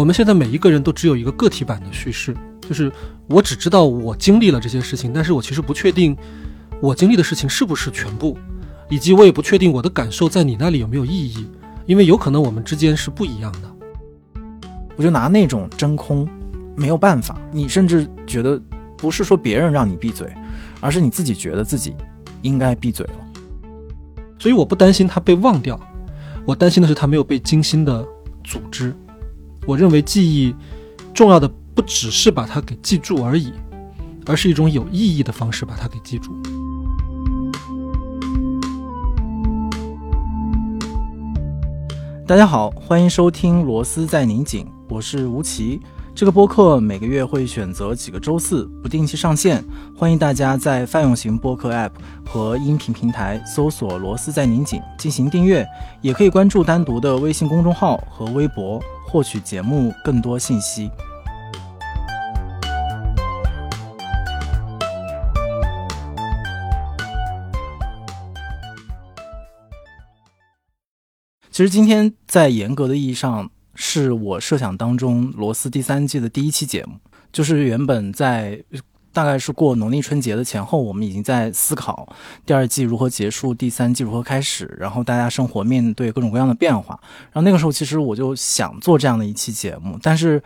我们现在每一个人都只有一个个体版的叙事，就是我只知道我经历了这些事情，但是我其实不确定我经历的事情是不是全部，以及我也不确定我的感受在你那里有没有意义，因为有可能我们之间是不一样的。我就拿那种真空，没有办法，你甚至觉得不是说别人让你闭嘴，而是你自己觉得自己应该闭嘴了。所以我不担心他被忘掉，我担心的是他没有被精心的组织。我认为记忆重要的不只是把它给记住而已，而是一种有意义的方式把它给记住。大家好，欢迎收听《螺丝在拧紧》，我是吴奇。这个播客每个月会选择几个周四不定期上线，欢迎大家在泛用型播客 App 和音频平台搜索“螺丝在拧紧”进行订阅，也可以关注单独的微信公众号和微博获取节目更多信息。其实今天在严格的意义上。是我设想当中《罗斯》第三季的第一期节目，就是原本在大概是过农历春节的前后，我们已经在思考第二季如何结束，第三季如何开始，然后大家生活面对各种各样的变化。然后那个时候，其实我就想做这样的一期节目，但是，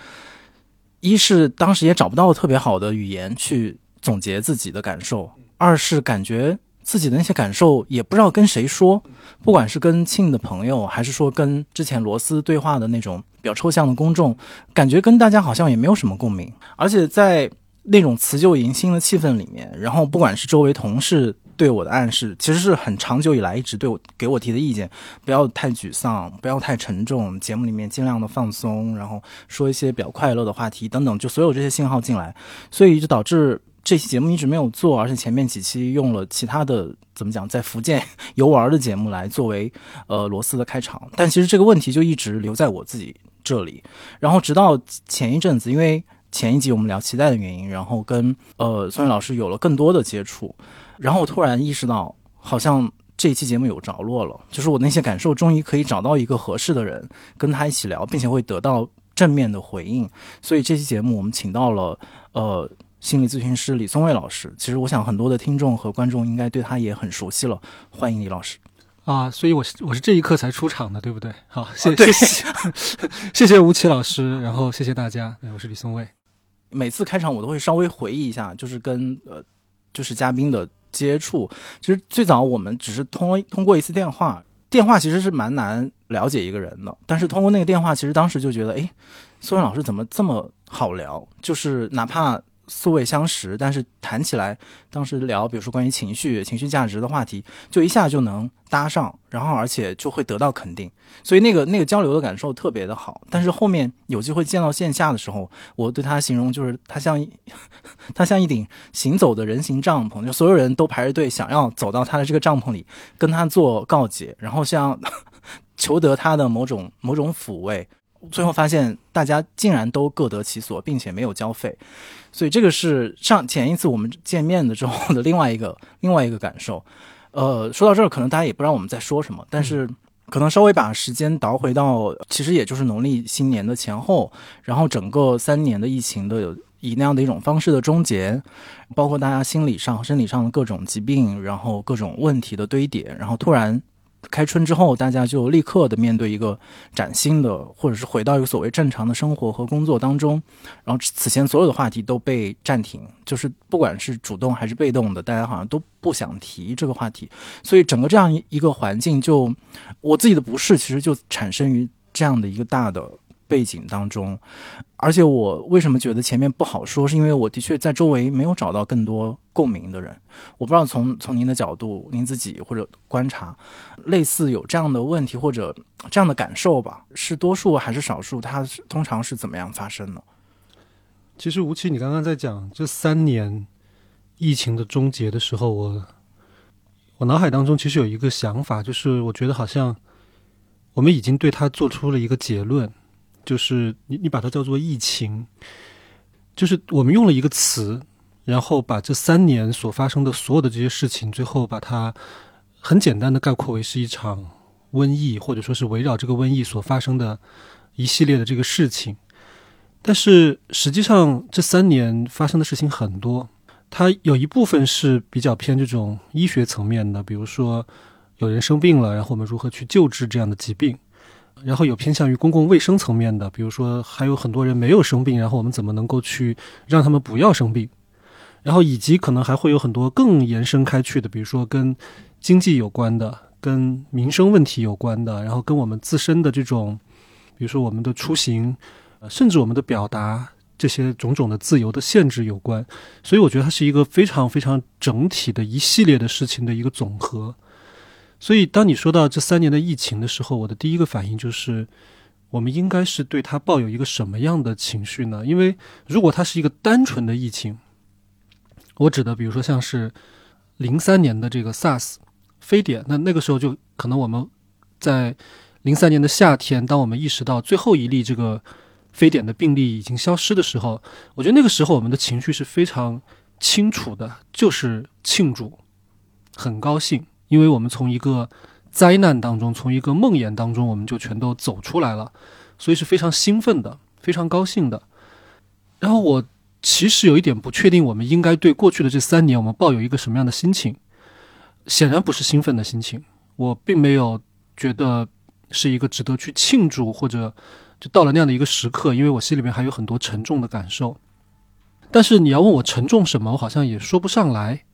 一是当时也找不到特别好的语言去总结自己的感受，二是感觉。自己的那些感受也不知道跟谁说，不管是跟亲的朋友，还是说跟之前罗斯对话的那种比较抽象的公众，感觉跟大家好像也没有什么共鸣。而且在那种辞旧迎新的气氛里面，然后不管是周围同事对我的暗示，其实是很长久以来一直对我给我提的意见，不要太沮丧，不要太沉重，节目里面尽量的放松，然后说一些比较快乐的话题等等，就所有这些信号进来，所以就导致。这期节目一直没有做，而且前面几期用了其他的怎么讲，在福建游玩的节目来作为呃罗斯的开场，但其实这个问题就一直留在我自己这里。然后直到前一阵子，因为前一集我们聊期待的原因，然后跟呃宋宇老师有了更多的接触，然后我突然意识到，好像这一期节目有着落了，就是我那些感受终于可以找到一个合适的人跟他一起聊，并且会得到正面的回应。所以这期节目我们请到了呃。心理咨询师李松蔚老师，其实我想很多的听众和观众应该对他也很熟悉了。欢迎李老师啊！所以我是我是这一刻才出场的，对不对？好，谢谢谢谢谢谢吴奇老师，然后谢谢大家。我是李松蔚。每次开场我都会稍微回忆一下，就是跟呃就是嘉宾的接触。其实最早我们只是通通过一次电话，电话其实是蛮难了解一个人的。但是通过那个电话，其实当时就觉得，哎，松蔚老师怎么这么好聊？就是哪怕。素未相识，但是谈起来，当时聊，比如说关于情绪、情绪价值的话题，就一下就能搭上，然后而且就会得到肯定，所以那个那个交流的感受特别的好。但是后面有机会见到线下的时候，我对他形容就是他像 他像一顶行走的人形帐篷，就所有人都排着队想要走到他的这个帐篷里跟他做告解，然后像 求得他的某种某种抚慰。最后发现，大家竟然都各得其所，并且没有交费，所以这个是上前一次我们见面的之后的另外一个 另外一个感受。呃，说到这儿，可能大家也不知道我们在说什么，但是可能稍微把时间倒回到，其实也就是农历新年的前后，然后整个三年的疫情的以那样的一种方式的终结，包括大家心理上、生理上的各种疾病，然后各种问题的堆叠，然后突然。开春之后，大家就立刻的面对一个崭新的，或者是回到一个所谓正常的生活和工作当中，然后此前所有的话题都被暂停，就是不管是主动还是被动的，大家好像都不想提这个话题，所以整个这样一个环境，就我自己的不适，其实就产生于这样的一个大的。背景当中，而且我为什么觉得前面不好说，是因为我的确在周围没有找到更多共鸣的人。我不知道从从您的角度，您自己或者观察，类似有这样的问题或者这样的感受吧，是多数还是少数？它通常是怎么样发生的？其实吴奇，你刚刚在讲这三年疫情的终结的时候，我我脑海当中其实有一个想法，就是我觉得好像我们已经对他做出了一个结论。就是你，你把它叫做疫情，就是我们用了一个词，然后把这三年所发生的所有的这些事情，最后把它很简单的概括为是一场瘟疫，或者说是围绕这个瘟疫所发生的一系列的这个事情。但是实际上这三年发生的事情很多，它有一部分是比较偏这种医学层面的，比如说有人生病了，然后我们如何去救治这样的疾病；然后有偏向于公共卫生层面的，比如说还有很多人没有生病，然后我们怎么能够去让他们不要生病；然后以及可能还会有很多更延伸开去的，比如说跟经济有关的、跟民生问题有关的，然后跟我们自身的这种，比如说我们的出行。甚至我们的表达这些种种的自由的限制有关，所以我觉得它是一个非常非常整体的一系列的事情的一个总和。所以当你说到这三年的疫情的时候，我的第一个反应就是，我们应该是对它抱有一个什么样的情绪呢？因为如果它是一个单纯的疫情，我指的比如说像是零三年的这个 SARS 非典，那那个时候就可能我们在零三年的夏天，当我们意识到最后一例这个。非典的病例已经消失的时候，我觉得那个时候我们的情绪是非常清楚的，就是庆祝，很高兴，因为我们从一个灾难当中，从一个梦魇当中，我们就全都走出来了，所以是非常兴奋的，非常高兴的。然后我其实有一点不确定，我们应该对过去的这三年我们抱有一个什么样的心情？显然不是兴奋的心情，我并没有觉得是一个值得去庆祝或者。就到了那样的一个时刻，因为我心里面还有很多沉重的感受。但是你要问我沉重什么，我好像也说不上来。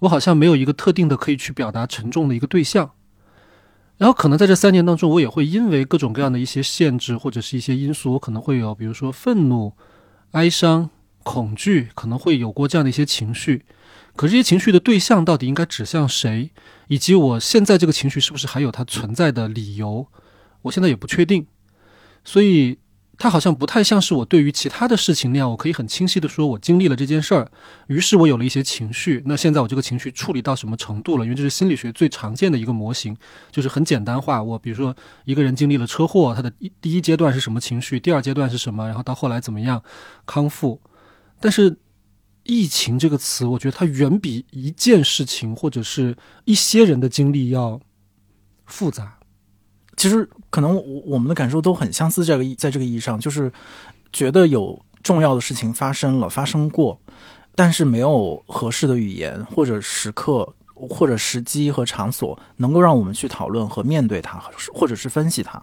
我好像没有一个特定的可以去表达沉重的一个对象。然后可能在这三年当中，我也会因为各种各样的一些限制或者是一些因素，我可能会有，比如说愤怒、哀伤、恐惧，可能会有过这样的一些情绪。可这些情绪的对象到底应该指向谁，以及我现在这个情绪是不是还有它存在的理由，我现在也不确定。所以，它好像不太像是我对于其他的事情那样，我可以很清晰的说，我经历了这件事儿，于是我有了一些情绪。那现在我这个情绪处理到什么程度了？因为这是心理学最常见的一个模型，就是很简单化。我比如说，一个人经历了车祸，他的第一阶段是什么情绪？第二阶段是什么？然后到后来怎么样康复？但是，疫情这个词，我觉得它远比一件事情或者是一些人的经历要复杂。其实可能我我们的感受都很相似，这个意在这个意义上，就是觉得有重要的事情发生了，发生过，但是没有合适的语言或者时刻或者时机和场所能够让我们去讨论和面对它，或者是分析它，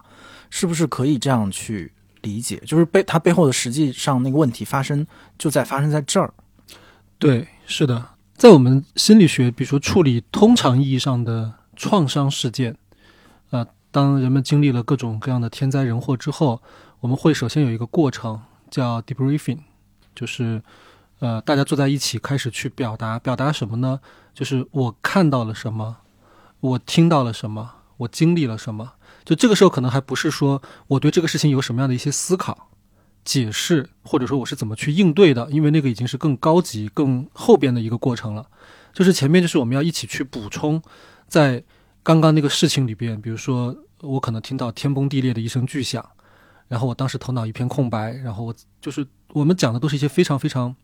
是不是可以这样去理解？就是背它背后的实际上那个问题发生就在发生在这儿。对，是的，在我们心理学，比如说处理通常意义上的创伤事件，当人们经历了各种各样的天灾人祸之后，我们会首先有一个过程叫 debriefing，就是，呃，大家坐在一起开始去表达，表达什么呢？就是我看到了什么，我听到了什么，我经历了什么。就这个时候可能还不是说我对这个事情有什么样的一些思考、解释，或者说我是怎么去应对的，因为那个已经是更高级、更后边的一个过程了。就是前面就是我们要一起去补充，在。刚刚那个事情里边，比如说我可能听到天崩地裂的一声巨响，然后我当时头脑一片空白，然后我就是我们讲的都是一些非常非常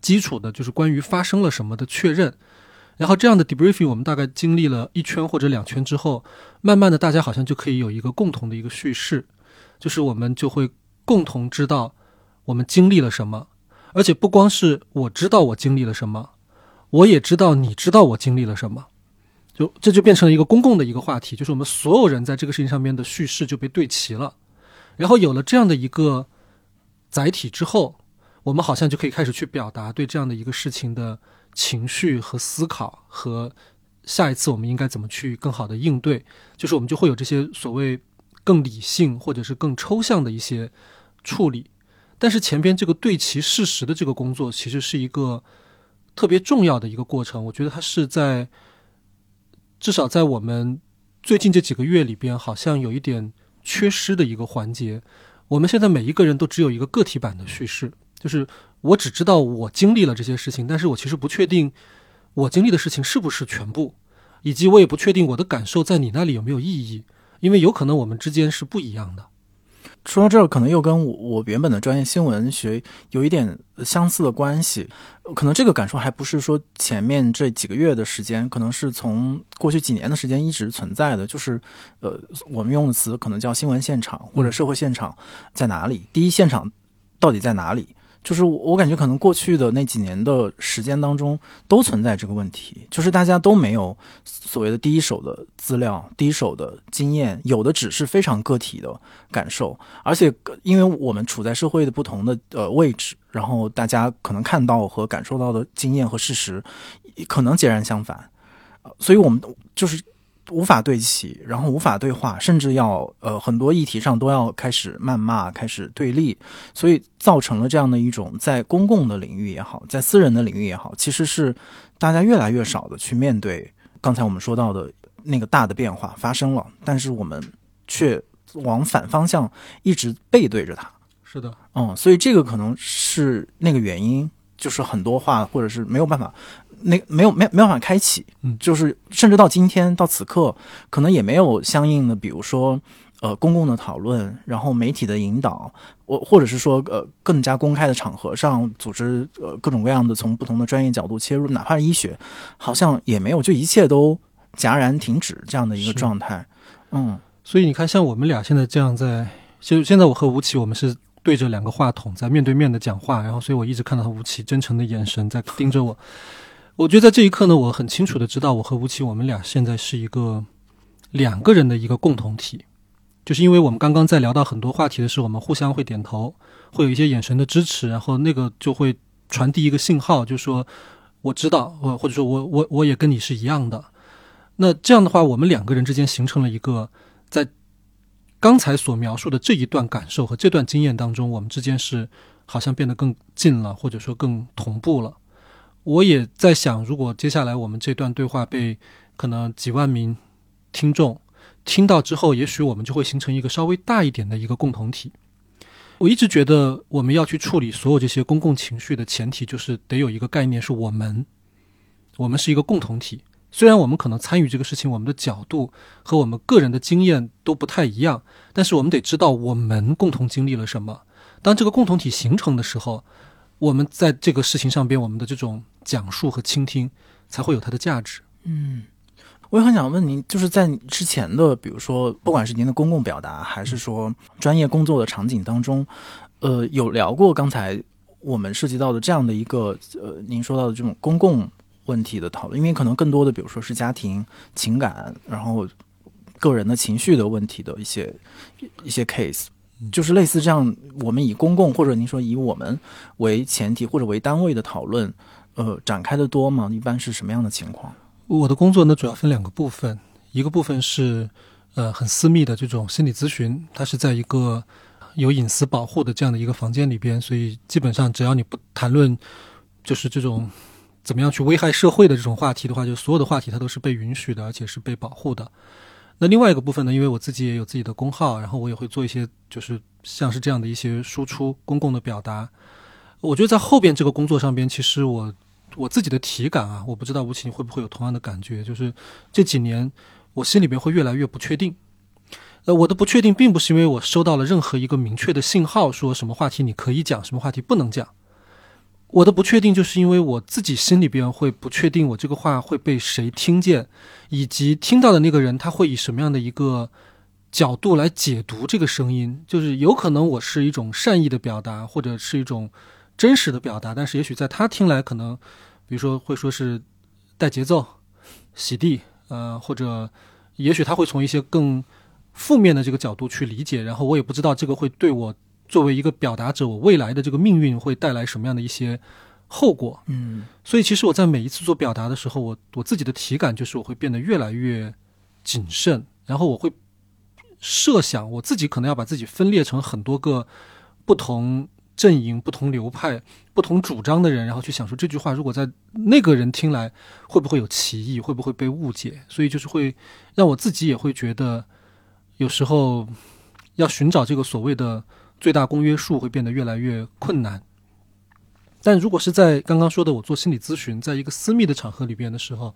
基础的，就是关于发生了什么的确认。然后这样的 debriefing 我们大概经历了一圈或者两圈之后，慢慢的大家好像就可以有一个共同的一个叙事，就是我们就会共同知道我们经历了什么，而且不光是我知道我经历了什么，我也知道你知道我经历了什么。就这就变成了一个公共的一个话题，就是我们所有人在这个事情上面的叙事就被对齐了，然后有了这样的一个载体之后，我们好像就可以开始去表达对这样的一个事情的情绪和思考，和下一次我们应该怎么去更好的应对，就是我们就会有这些所谓更理性或者是更抽象的一些处理，但是前边这个对齐事实的这个工作，其实是一个特别重要的一个过程，我觉得它是在。至少在我们最近这几个月里边，好像有一点缺失的一个环节。我们现在每一个人都只有一个个体版的叙事，就是我只知道我经历了这些事情，但是我其实不确定我经历的事情是不是全部，以及我也不确定我的感受在你那里有没有意义，因为有可能我们之间是不一样的。说到这儿，可能又跟我我原本的专业新闻学有一点相似的关系。可能这个感受还不是说前面这几个月的时间，可能是从过去几年的时间一直存在的。就是，呃，我们用的词可能叫新闻现场或者社会现场在哪里？第一，现场到底在哪里？就是我我感觉可能过去的那几年的时间当中都存在这个问题，就是大家都没有所谓的第一手的资料、第一手的经验，有的只是非常个体的感受，而且因为我们处在社会的不同的呃位置，然后大家可能看到和感受到的经验和事实可能截然相反，所以我们就是。无法对齐，然后无法对话，甚至要呃很多议题上都要开始谩骂，开始对立，所以造成了这样的一种在公共的领域也好，在私人的领域也好，其实是大家越来越少的去面对刚才我们说到的那个大的变化发生了，但是我们却往反方向一直背对着它。是的，嗯，所以这个可能是那个原因，就是很多话或者是没有办法。那没有没没办法开启，嗯，就是甚至到今天到此刻，可能也没有相应的，比如说，呃，公共的讨论，然后媒体的引导，我或者是说，呃，更加公开的场合上组织，呃，各种各样的从不同的专业角度切入，哪怕是医学，好像也没有，就一切都戛然停止这样的一个状态，嗯，所以你看，像我们俩现在这样在，就现在我和吴奇，我们是对着两个话筒在面对面的讲话，然后，所以我一直看到吴奇真诚的眼神在盯着我。我觉得在这一刻呢，我很清楚的知道，我和吴奇，我们俩现在是一个两个人的一个共同体，就是因为我们刚刚在聊到很多话题的时候，我们互相会点头，会有一些眼神的支持，然后那个就会传递一个信号，就说我知道，或或者说我我我也跟你是一样的。那这样的话，我们两个人之间形成了一个在刚才所描述的这一段感受和这段经验当中，我们之间是好像变得更近了，或者说更同步了。我也在想，如果接下来我们这段对话被可能几万名听众听到之后，也许我们就会形成一个稍微大一点的一个共同体。我一直觉得，我们要去处理所有这些公共情绪的前提，就是得有一个概念，是我们，我们是一个共同体。虽然我们可能参与这个事情，我们的角度和我们个人的经验都不太一样，但是我们得知道我们共同经历了什么。当这个共同体形成的时候，我们在这个事情上边，我们的这种。讲述和倾听才会有它的价值。嗯，我也很想问您，就是在之前的，比如说，不管是您的公共表达，还是说专业工作的场景当中，呃，有聊过刚才我们涉及到的这样的一个呃，您说到的这种公共问题的讨论，因为可能更多的，比如说是家庭情感，然后个人的情绪的问题的一些一些 case，就是类似这样，我们以公共或者您说以我们为前提或者为单位的讨论。呃，展开的多吗？一般是什么样的情况？我的工作呢，主要分两个部分，一个部分是呃很私密的这种心理咨询，它是在一个有隐私保护的这样的一个房间里边，所以基本上只要你不谈论就是这种怎么样去危害社会的这种话题的话，就所有的话题它都是被允许的，而且是被保护的。那另外一个部分呢，因为我自己也有自己的公号，然后我也会做一些就是像是这样的一些输出公共的表达。我觉得在后边这个工作上边，其实我。我自己的体感啊，我不知道吴奇你会不会有同样的感觉，就是这几年我心里边会越来越不确定。呃，我的不确定并不是因为我收到了任何一个明确的信号，说什么话题你可以讲，什么话题不能讲。我的不确定就是因为我自己心里边会不确定，我这个话会被谁听见，以及听到的那个人他会以什么样的一个角度来解读这个声音。就是有可能我是一种善意的表达，或者是一种真实的表达，但是也许在他听来可能。比如说，会说是带节奏、洗地，呃，或者也许他会从一些更负面的这个角度去理解，然后我也不知道这个会对我作为一个表达者，我未来的这个命运会带来什么样的一些后果。嗯，所以其实我在每一次做表达的时候，我我自己的体感就是我会变得越来越谨慎，然后我会设想我自己可能要把自己分裂成很多个不同。阵营不同流派、不同主张的人，然后去想说这句话，如果在那个人听来，会不会有歧义？会不会被误解？所以就是会让我自己也会觉得，有时候要寻找这个所谓的最大公约数，会变得越来越困难。但如果是在刚刚说的我做心理咨询，在一个私密的场合里边的时候，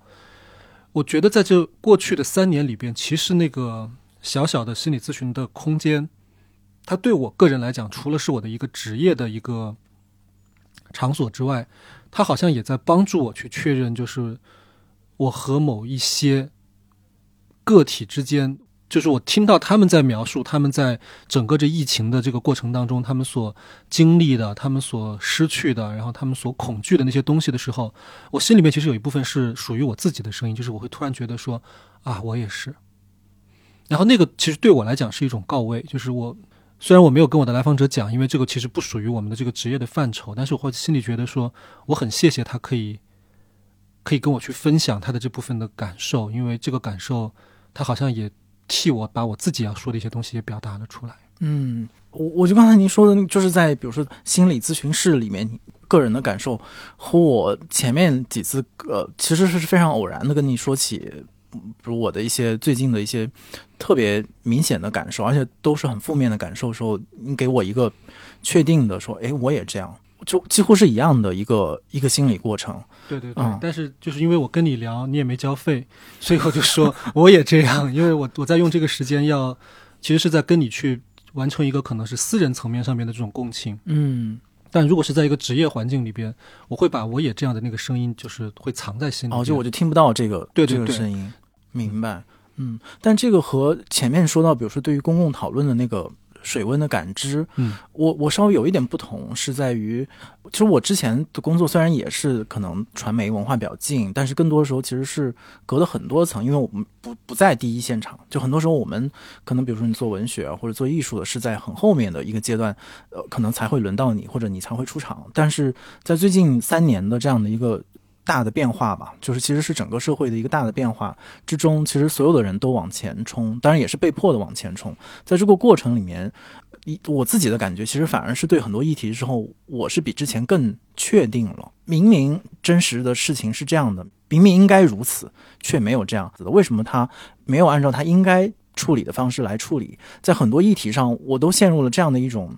我觉得在这过去的三年里边，其实那个小小的心理咨询的空间。它对我个人来讲，除了是我的一个职业的一个场所之外，它好像也在帮助我去确认，就是我和某一些个体之间就是我听到他们在描述他们在整个这疫情的这个过程当中，他们所经历的、他们所失去的，然后他们所恐惧的那些东西的时候，我心里面其实有一部分是属于我自己的声音，就是我会突然觉得说啊，我也是。然后那个其实对我来讲是一种告慰，就是我虽然我没有跟我的来访者讲，因为这个其实不属于我们的这个职业的范畴，但是我会心里觉得说我很谢谢他可以可以跟我去分享他的这部分的感受，因为这个感受他好像也。替我把我自己要说的一些东西也表达了出来。嗯，我我就刚才您说的，就是在比如说心理咨询室里面，个人的感受和我前面几次呃，其实是非常偶然的跟你说起，比如我的一些最近的一些特别明显的感受，而且都是很负面的感受时候，你给我一个确定的说，哎，我也这样。就几乎是一样的一个一个心理过程，对对对。但是就是因为我跟你聊，你也没交费，所以我就说我也这样，因为我我在用这个时间要，其实是在跟你去完成一个可能是私人层面上面的这种共情。嗯。但如果是在一个职业环境里边，我会把我也这样的那个声音，就是会藏在心里。哦，就我就听不到这个对这个声音，明白。嗯。但这个和前面说到，比如说对于公共讨论的那个。水温的感知，嗯，我我稍微有一点不同，是在于，其实我之前的工作虽然也是可能传媒文化比较近，但是更多的时候其实是隔了很多层，因为我们不不在第一现场，就很多时候我们可能比如说你做文学或者做艺术的，是在很后面的一个阶段，呃，可能才会轮到你，或者你才会出场，但是在最近三年的这样的一个。大的变化吧，就是其实是整个社会的一个大的变化之中，其实所有的人都往前冲，当然也是被迫的往前冲。在这个过程里面，一我自己的感觉，其实反而是对很多议题之后，我是比之前更确定了。明明真实的事情是这样的，明明应该如此，却没有这样子的。为什么他没有按照他应该处理的方式来处理？在很多议题上，我都陷入了这样的一种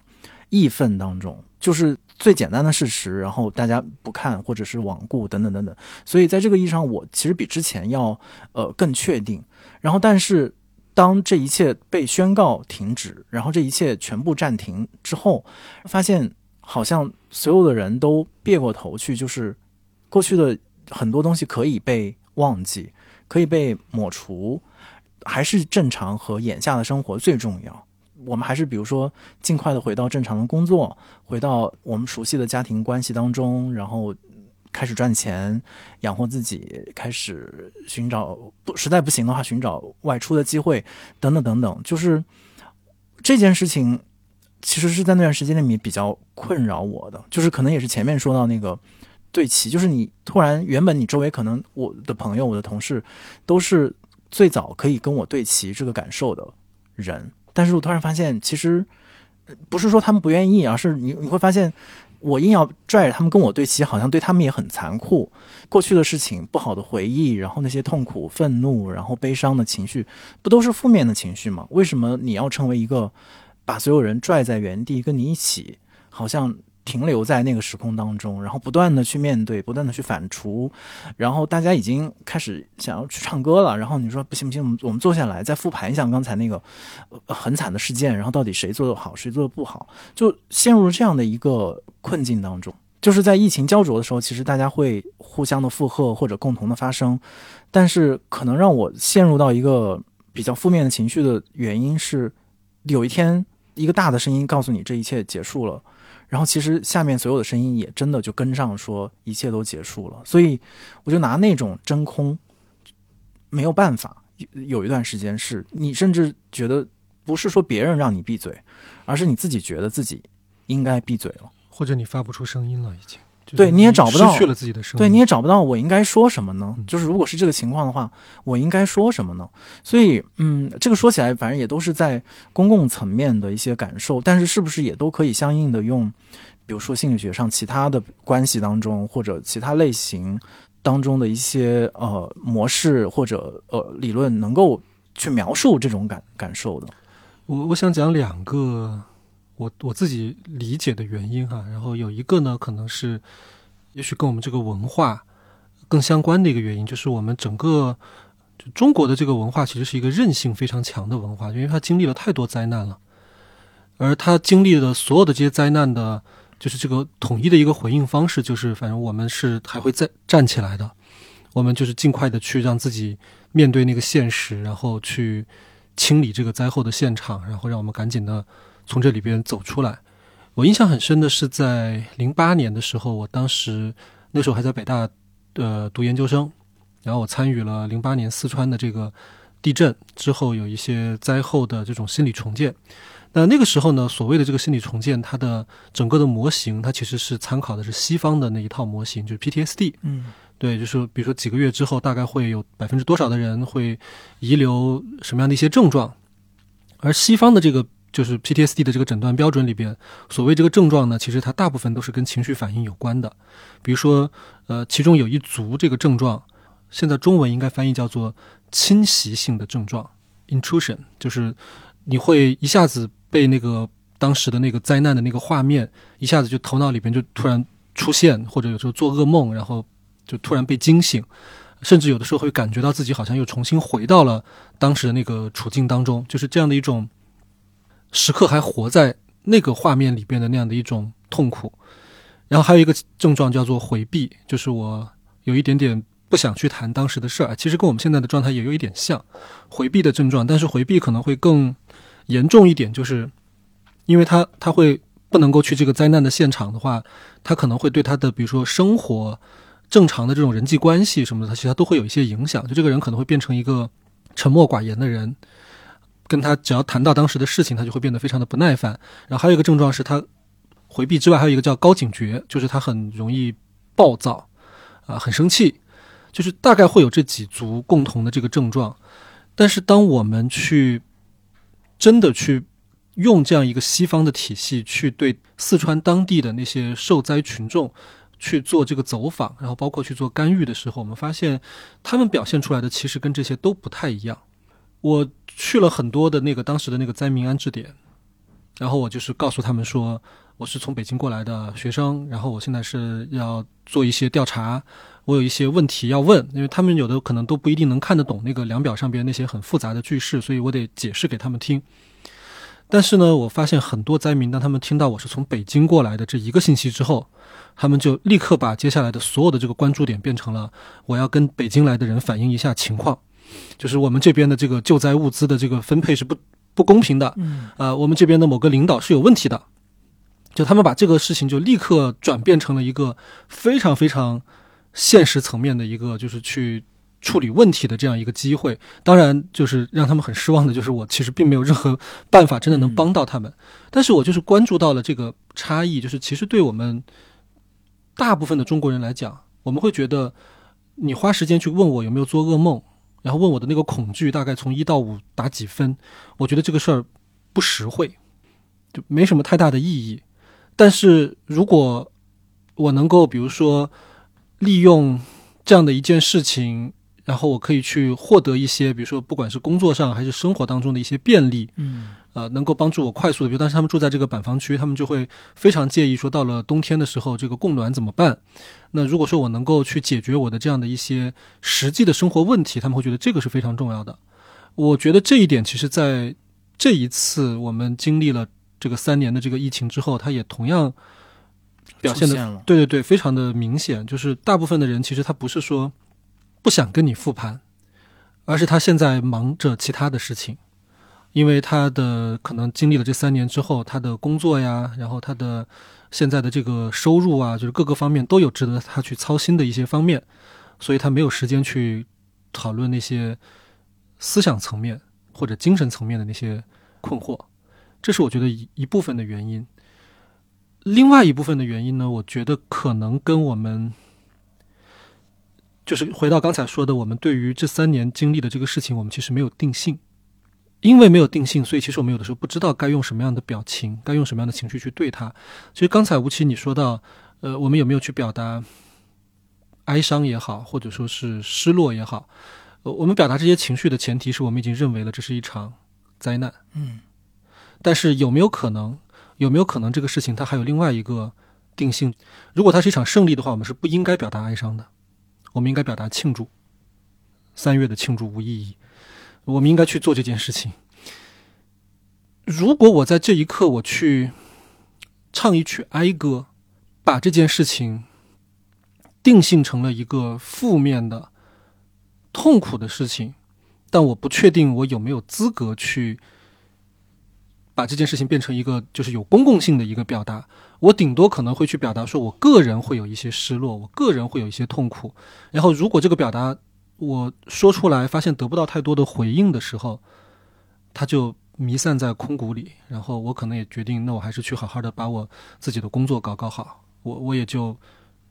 义愤当中，就是。最简单的事实，然后大家不看或者是罔顾等等等等，所以在这个意义上，我其实比之前要呃更确定。然后，但是当这一切被宣告停止，然后这一切全部暂停之后，发现好像所有的人都别过头去，就是过去的很多东西可以被忘记，可以被抹除，还是正常和眼下的生活最重要。我们还是比如说尽快的回到正常的工作，回到我们熟悉的家庭关系当中，然后开始赚钱养活自己，开始寻找不实在不行的话寻找外出的机会，等等等等。就是这件事情，其实是在那段时间里面比较困扰我的，就是可能也是前面说到那个对齐，就是你突然原本你周围可能我的朋友、我的同事都是最早可以跟我对齐这个感受的人。但是我突然发现，其实不是说他们不愿意，而是你你会发现，我硬要拽着他们跟我对齐，好像对他们也很残酷。过去的事情、不好的回忆，然后那些痛苦、愤怒，然后悲伤的情绪，不都是负面的情绪吗？为什么你要成为一个把所有人拽在原地，跟你一起，好像？停留在那个时空当中，然后不断的去面对，不断的去反刍，然后大家已经开始想要去唱歌了。然后你说不行不行，我们我们坐下来再复盘一下刚才那个很惨的事件，然后到底谁做的好，谁做的不好，就陷入了这样的一个困境当中。就是在疫情焦灼的时候，其实大家会互相的附和或者共同的发声，但是可能让我陷入到一个比较负面的情绪的原因是，有一天一个大的声音告诉你这一切结束了。然后其实下面所有的声音也真的就跟上，说一切都结束了。所以我就拿那种真空，没有办法。有一段时间是你甚至觉得不是说别人让你闭嘴，而是你自己觉得自己应该闭嘴了，或者你发不出声音了，已经。对，你也找不到失去了自己的声音。对，你也找不到我应该说什么呢？就是如果是这个情况的话，我应该说什么呢？所以，嗯，这个说起来，反正也都是在公共层面的一些感受，但是是不是也都可以相应的用，比如说心理学上其他的关系当中，或者其他类型当中的一些呃模式或者呃理论，能够去描述这种感感受的？我我想讲两个。我我自己理解的原因哈，然后有一个呢，可能是也许跟我们这个文化更相关的一个原因，就是我们整个就中国的这个文化其实是一个韧性非常强的文化，因为它经历了太多灾难了，而它经历的所有的这些灾难的，就是这个统一的一个回应方式，就是反正我们是还会再站起来的，我们就是尽快的去让自己面对那个现实，然后去清理这个灾后的现场，然后让我们赶紧的从这里边走出来。我印象很深的是在零八年的时候，我当时那时候还在北大呃读研究生，然后我参与了零八年四川的这个地震之后有一些灾后的这种心理重建。那那个时候呢，所谓的这个心理重建，它的整个的模型，它其实是参考的是西方的那一套模型，就是 PTSD。嗯，对，就是比如说几个月之后，大概会有百分之多少的人会遗留什么样的一些症状，而西方的这个就是 PTSD 的这个诊断标准里边，所谓这个症状呢，其实它大部分都是跟情绪反应有关的。比如说，呃，其中有一组这个症状，现在中文应该翻译叫做侵袭性的症状 （intrusion），就是你会一下子。被那个当时的那个灾难的那个画面一下子就头脑里边就突然出现，或者有时候做噩梦，然后就突然被惊醒，甚至有的时候会感觉到自己好像又重新回到了当时的那个处境当中，就是这样的一种时刻还活在那个画面里边的那样的一种痛苦。然后还有一个症状叫做回避，就是我有一点点不想去谈当时的事儿，其实跟我们现在的状态也有一点像回避的症状，但是回避可能会更。严重一点，就是因为他他会不能够去这个灾难的现场的话，他可能会对他的比如说生活正常的这种人际关系什么的，他其实都会有一些影响。就这个人可能会变成一个沉默寡言的人，跟他只要谈到当时的事情，他就会变得非常的不耐烦。然后还有一个症状是他回避之外，还有一个叫高警觉，就是他很容易暴躁啊，很生气，就是大概会有这几组共同的这个症状。但是当我们去真的去用这样一个西方的体系去对四川当地的那些受灾群众去做这个走访，然后包括去做干预的时候，我们发现他们表现出来的其实跟这些都不太一样。我去了很多的那个当时的那个灾民安置点，然后我就是告诉他们说，我是从北京过来的学生，然后我现在是要做一些调查，我有一些问题要问，因为他们有的可能都不一定能看得懂那个量表上边那些很复杂的句式，所以我得解释给他们听。但是呢，我发现很多灾民，当他们听到我是从北京过来的这一个信息之后，他们就立刻把接下来的所有的这个关注点变成了我要跟北京来的人反映一下情况，就是我们这边的这个救灾物资的这个分配是不不公平的，嗯，呃，我们这边的某个领导是有问题的，就他们把这个事情就立刻转变成了一个非常非常现实层面的一个，就是去。处理问题的这样一个机会，当然就是让他们很失望的，就是我其实并没有任何办法真的能帮到他们。但是我就是关注到了这个差异，就是其实对我们大部分的中国人来讲，我们会觉得你花时间去问我有没有做噩梦，然后问我的那个恐惧大概从一到五打几分，我觉得这个事儿不实惠，就没什么太大的意义。但是如果我能够，比如说利用这样的一件事情。然后我可以去获得一些，比如说不管是工作上还是生活当中的一些便利，嗯，呃，能够帮助我快速的。比如当时他们住在这个板房区，他们就会非常介意说，到了冬天的时候，这个供暖怎么办？那如果说我能够去解决我的这样的一些实际的生活问题，他们会觉得这个是非常重要的。我觉得这一点，其实在这一次我们经历了这个三年的这个疫情之后，它也同样表现的，对对对，非常的明显。就是大部分的人其实他不是说。不想跟你复盘，而是他现在忙着其他的事情，因为他的可能经历了这三年之后，他的工作呀，然后他的现在的这个收入啊，就是各个方面都有值得他去操心的一些方面，所以他没有时间去讨论那些思想层面或者精神层面的那些困惑，这是我觉得一一部分的原因。另外一部分的原因呢，我觉得可能跟我们。就是回到刚才说的，我们对于这三年经历的这个事情，我们其实没有定性，因为没有定性，所以其实我们有的时候不知道该用什么样的表情，该用什么样的情绪去对他。其实刚才吴奇你说到，呃，我们有没有去表达哀伤也好，或者说是失落也好，呃，我们表达这些情绪的前提是我们已经认为了这是一场灾难，嗯，但是有没有可能，有没有可能这个事情它还有另外一个定性？如果它是一场胜利的话，我们是不应该表达哀伤的。我们应该表达庆祝，三月的庆祝无意义。我们应该去做这件事情。如果我在这一刻我去唱一曲哀歌，把这件事情定性成了一个负面的、痛苦的事情，但我不确定我有没有资格去把这件事情变成一个就是有公共性的一个表达。我顶多可能会去表达说，我个人会有一些失落，我个人会有一些痛苦。然后，如果这个表达我说出来，发现得不到太多的回应的时候，它就弥散在空谷里。然后，我可能也决定，那我还是去好好的把我自己的工作搞搞好。我我也就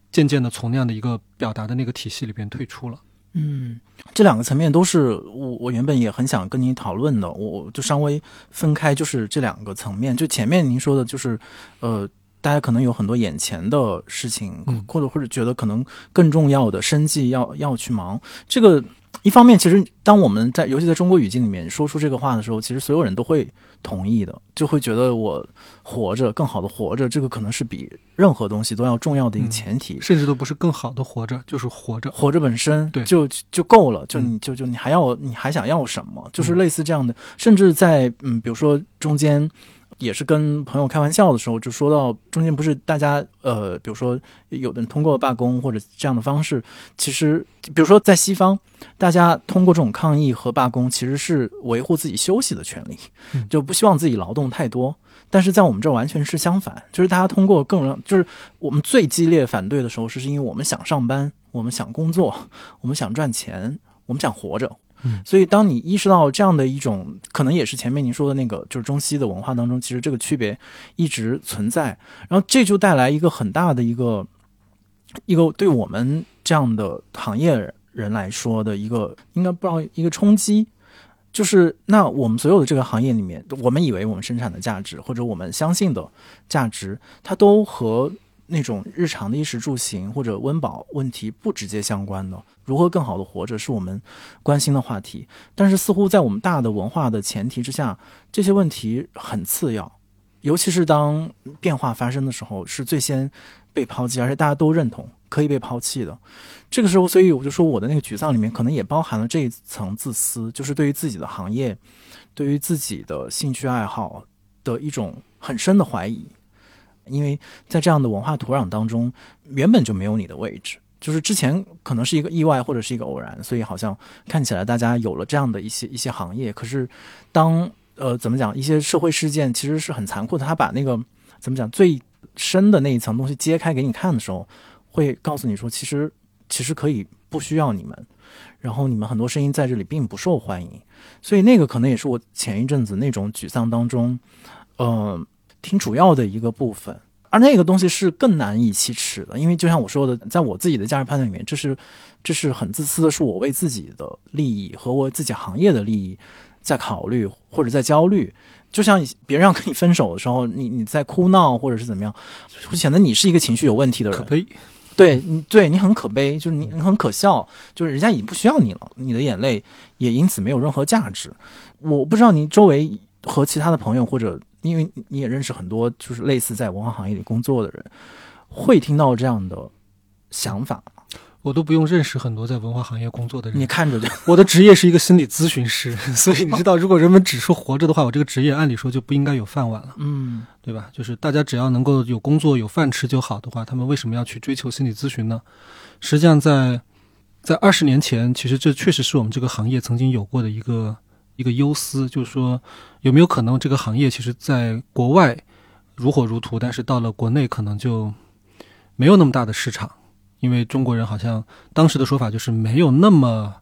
渐渐的从那样的一个表达的那个体系里边退出了。嗯，这两个层面都是我我原本也很想跟您讨论的，我就稍微分开，就是这两个层面。就前面您说的，就是呃。大家可能有很多眼前的事情，或者或者觉得可能更重要的生计要要去忙。这个一方面，其实当我们在尤其在中国语境里面说出这个话的时候，其实所有人都会同意的，就会觉得我活着更好的活着，这个可能是比任何东西都要重要的一个前提，甚至都不是更好的活着，就是活着，活着本身对就就够了。就你就就你还要你还想要什么？就是类似这样的，甚至在嗯，比如说中间。也是跟朋友开玩笑的时候，就说到中间不是大家呃，比如说有的人通过罢工或者这样的方式，其实比如说在西方，大家通过这种抗议和罢工，其实是维护自己休息的权利，就不希望自己劳动太多。但是在我们这完全是相反，就是大家通过各种就是我们最激烈反对的时候，是因为我们想上班，我们想工作，我们想赚钱，我们想活着。所以，当你意识到这样的一种，可能也是前面您说的那个，就是中西的文化当中，其实这个区别一直存在。然后，这就带来一个很大的一个一个对我们这样的行业人来说的一个，应该不知道一个冲击，就是那我们所有的这个行业里面，我们以为我们生产的价值或者我们相信的价值，它都和。那种日常的衣食住行或者温饱问题不直接相关的，如何更好的活着是我们关心的话题。但是似乎在我们大的文化的前提之下，这些问题很次要，尤其是当变化发生的时候，是最先被抛弃，而且大家都认同可以被抛弃的。这个时候，所以我就说我的那个沮丧里面可能也包含了这一层自私，就是对于自己的行业，对于自己的兴趣爱好的一种很深的怀疑。因为在这样的文化土壤当中，原本就没有你的位置，就是之前可能是一个意外或者是一个偶然，所以好像看起来大家有了这样的一些一些行业。可是，当呃怎么讲，一些社会事件其实是很残酷的，他把那个怎么讲最深的那一层东西揭开给你看的时候，会告诉你说，其实其实可以不需要你们，然后你们很多声音在这里并不受欢迎。所以那个可能也是我前一阵子那种沮丧当中，嗯。挺主要的一个部分，而那个东西是更难以启齿的，因为就像我说的，在我自己的价值判断里面，这是这是很自私的，是我为自己的利益和我自己行业的利益在考虑或者在焦虑。就像别人要跟你分手的时候，你你在哭闹或者是怎么样，会显得你是一个情绪有问题的人。可悲，对，你对你很可悲，就是你很可笑，就是人家已经不需要你了，你的眼泪也因此没有任何价值。我不知道你周围和其他的朋友或者。因为你也认识很多，就是类似在文化行业里工作的人，会听到这样的想法。我都不用认识很多在文化行业工作的人。你看着就，我的职业是一个心理咨询师，所以你知道，如果人们只说活着的话，我这个职业按理说就不应该有饭碗了，嗯，对吧？就是大家只要能够有工作、有饭吃就好的话，他们为什么要去追求心理咨询呢？实际上，在在二十年前，其实这确实是我们这个行业曾经有过的一个。一个忧思，就是说，有没有可能这个行业其实在国外如火如荼，但是到了国内可能就没有那么大的市场，因为中国人好像当时的说法就是没有那么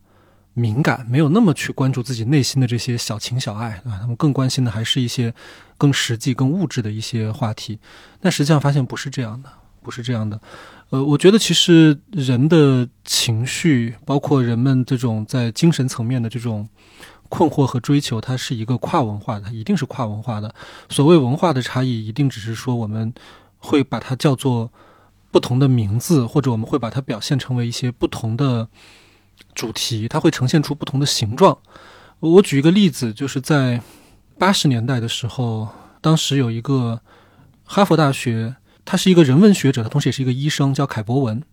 敏感，没有那么去关注自己内心的这些小情小爱，对吧？他们更关心的还是一些更实际、更物质的一些话题。但实际上发现不是这样的，不是这样的。呃，我觉得其实人的情绪，包括人们这种在精神层面的这种。困惑和追求，它是一个跨文化的，它一定是跨文化的。所谓文化的差异，一定只是说我们会把它叫做不同的名字，或者我们会把它表现成为一些不同的主题，它会呈现出不同的形状。我举一个例子，就是在八十年代的时候，当时有一个哈佛大学，他是一个人文学者，他同时也是一个医生，叫凯博文。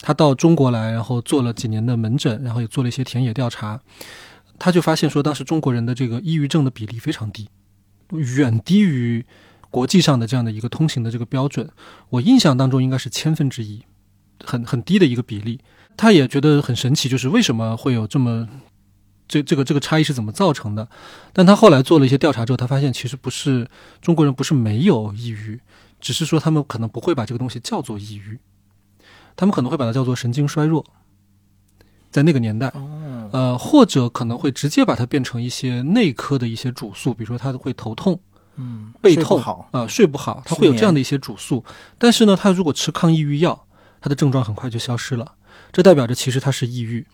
他到中国来，然后做了几年的门诊，然后也做了一些田野调查。他就发现说，当时中国人的这个抑郁症的比例非常低，远低于国际上的这样的一个通行的这个标准。我印象当中应该是千分之一，很很低的一个比例。他也觉得很神奇，就是为什么会有这么这这个这个差异是怎么造成的。但他后来做了一些调查之后，他发现其实不是中国人不是没有抑郁，只是说他们可能不会把这个东西叫做抑郁，他们可能会把它叫做神经衰弱。在那个年代，呃，或者可能会直接把它变成一些内科的一些主诉，比如说他会头痛、嗯，背痛啊、睡不好，他会有这样的一些主诉。但是呢，他如果吃抗抑郁药，他的症状很快就消失了，这代表着其实他是抑郁。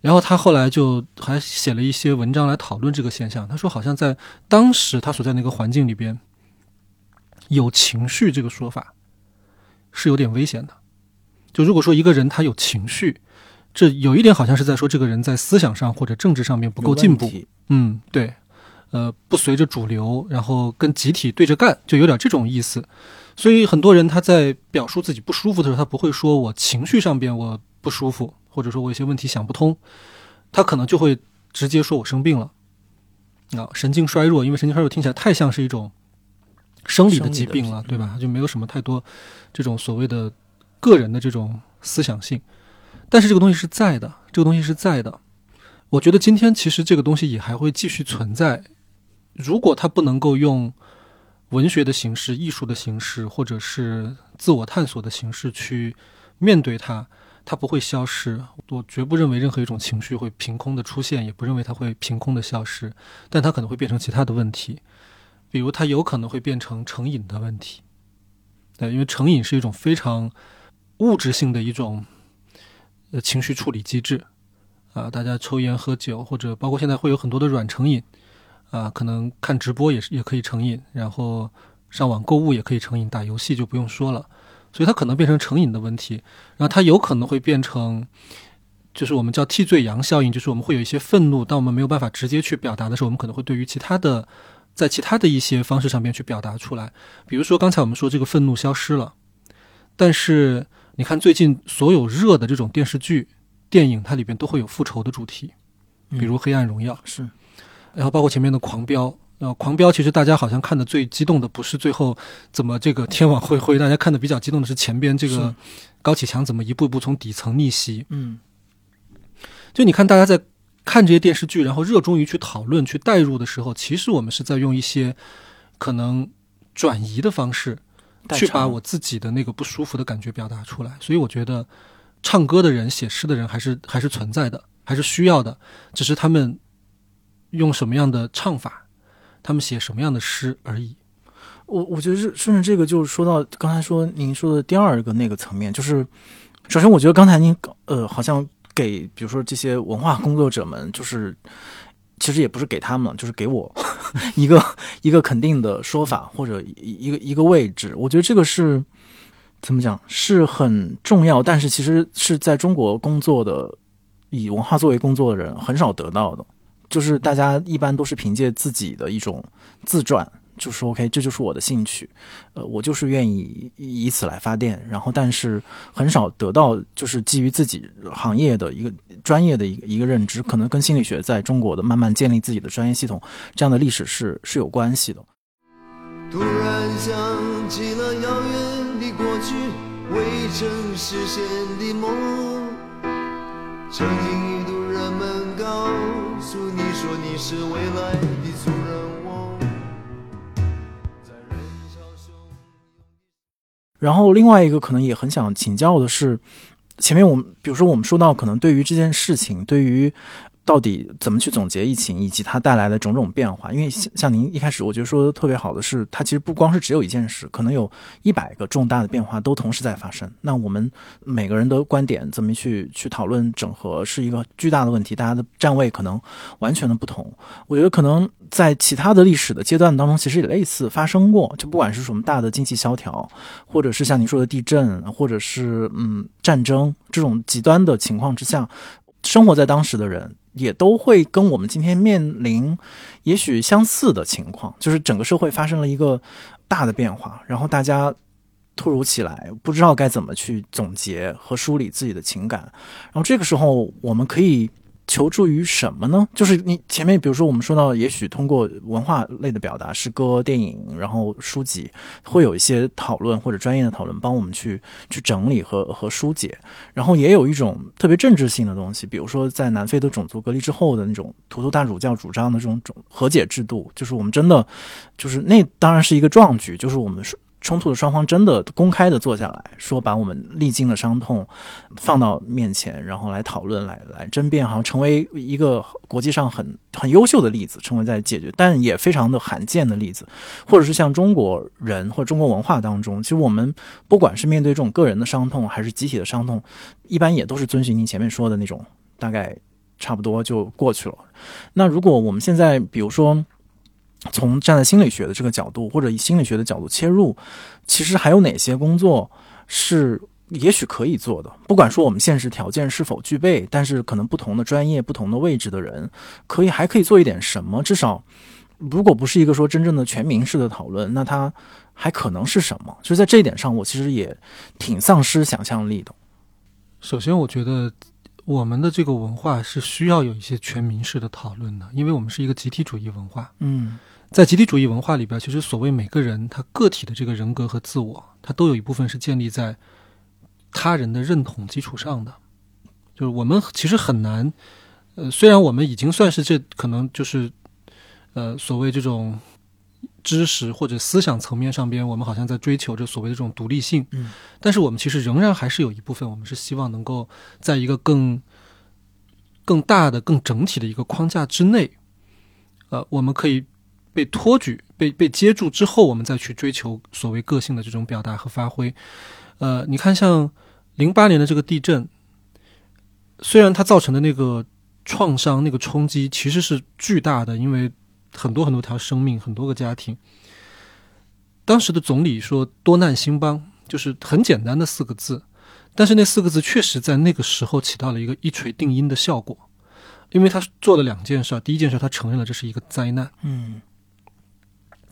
然后他后来就还写了一些文章来讨论这个现象。他说，好像在当时他所在那个环境里边，有情绪这个说法是有点危险的。就如果说一个人他有情绪，这有一点好像是在说这个人在思想上或者政治上面不够进步嗯，对，呃，不随着主流，然后跟集体对着干，就有点这种意思。所以很多人他在表述自己不舒服的时候，他不会说我情绪上边我不舒服，或者说我有些问题想不通，他可能就会直接说我生病了，啊，神经衰弱，因为神经衰弱听起来太像是一种生理的疾病了，对吧？就没有什么太多这种所谓的个人的这种思想性。但是这个东西是在的，这个东西是在的。我觉得今天其实这个东西也还会继续存在。如果它不能够用文学的形式、艺术的形式，或者是自我探索的形式去面对它，它不会消失。我绝不认为任何一种情绪会凭空的出现，也不认为它会凭空的消失，但它可能会变成其他的问题，比如它有可能会变成成瘾的问题。对，因为成瘾是一种非常物质性的一种的情绪处理机制啊，大家抽烟喝酒，或者包括现在会有很多的软成瘾啊，可能看直播也是也可以成瘾，然后上网购物也可以成瘾，打游戏就不用说了，所以它可能变成成瘾的问题，然后它有可能会变成。就是我们叫替罪羊效应，就是我们会有一些愤怒，当我们没有办法直接去表达的时候，我们可能会对于其他的，在其他的一些方式上面去表达出来。比如说刚才我们说这个愤怒消失了，但是你看最近所有热的这种电视剧、电影，它里边都会有复仇的主题，比如《黑暗荣耀》，是然后包括前面的《狂飙》。呃，《狂飙》其实大家好像看的最激动的不是最后怎么这个天网恢恢，大家看的比较激动的是前边这个高启强怎么一步一步从底层逆袭。嗯就你看大家在看这些电视剧，然后热衷于去讨论、去代入的时候，其实我们是在用一些可能转移的方式，去把我自己的那个不舒服的感觉表达出来。所以我觉得，唱歌的人、写诗的人还是还是存在的，还是需要的，只是他们用什么样的唱法，他们写什么样的诗而已。我我觉得是顺着这个，就是说到刚才说您说的第二个那个层面，就是首先我觉得刚才您呃好像给比如说这些文化工作者们，就是其实也不是给他们，就是给我 一个一个肯定的说法或者一一个一个位置。我觉得这个是怎么讲是很重要，但是其实是在中国工作的以文化作为工作的人很少得到的，就是大家一般都是凭借自己的一种自传。就说 OK，这就是我的兴趣，呃，我就是愿意以此来发电，然后但是很少得到就是基于自己行业的一个专业的一个一个认知，可能跟心理学在中国的慢慢建立自己的专业系统这样的历史是是有关系的。突然想起了遥远的过去，未曾实现的梦。曾经一度人们告诉你说你是未来的主人然后另外一个可能也很想请教的是，前面我们比如说我们说到可能对于这件事情，对于到底怎么去总结疫情以及它带来的种种变化，因为像像您一开始我觉得说的特别好的是，它其实不光是只有一件事，可能有一百个重大的变化都同时在发生。那我们每个人的观点怎么去去讨论整合是一个巨大的问题，大家的站位可能完全的不同。我觉得可能在其他的历史的阶段当中，其实也类似发生过，就不管是什么大的经济萧条，或者是像您说的地震，或者是嗯战争这种极端的情况之下，生活在当时的人也都会跟我们今天面临也许相似的情况，就是整个社会发生了一个大的变化，然后大家突如其来不知道该怎么去总结和梳理自己的情感，然后这个时候我们可以求助于什么呢？就是你前面比如说我们说到，也许通过文化类的表达，诗歌、电影，然后书籍，会有一些讨论或者专业的讨论，帮我们去去整理和和疏解。然后也有一种特别政治性的东西，比如说在南非的种族隔离之后的那种图图大主教主张的这种种和解制度，就是我们真的就是那当然是一个壮举，就是我们说。冲突的双方真的公开的坐下来说，把我们历经的伤痛放到面前，然后来讨论、来来争辩，好像成为一个国际上很很优秀的例子，成为在解决，但也非常的罕见的例子，或者是像中国人或者中国文化当中，其实我们不管是面对这种个人的伤痛，还是集体的伤痛，一般也都是遵循您前面说的那种，大概差不多就过去了。那如果我们现在，比如说。从站在心理学的这个角度，或者以心理学的角度切入，其实还有哪些工作是也许可以做的？不管说我们现实条件是否具备，但是可能不同的专业、不同的位置的人，可以还可以做一点什么？至少，如果不是一个说真正的全民式的讨论，那它还可能是什么？就是在这一点上，我其实也挺丧失想象力的。首先，我觉得我们的这个文化是需要有一些全民式的讨论的，因为我们是一个集体主义文化。嗯。在集体主义文化里边，其实所谓每个人他个体的这个人格和自我，他都有一部分是建立在他人的认同基础上的。就是我们其实很难，呃，虽然我们已经算是这可能就是呃所谓这种知识或者思想层面上边，我们好像在追求着所谓的这种独立性，嗯，但是我们其实仍然还是有一部分，我们是希望能够在一个更更大的、更整体的一个框架之内，呃，我们可以。被托举、被被接住之后，我们再去追求所谓个性的这种表达和发挥。呃，你看，像零八年的这个地震，虽然它造成的那个创伤、那个冲击其实是巨大的，因为很多很多条生命、很多个家庭。当时的总理说“多难兴邦”，就是很简单的四个字，但是那四个字确实在那个时候起到了一个一锤定音的效果，因为他做了两件事：第一件事，他承认了这是一个灾难，嗯。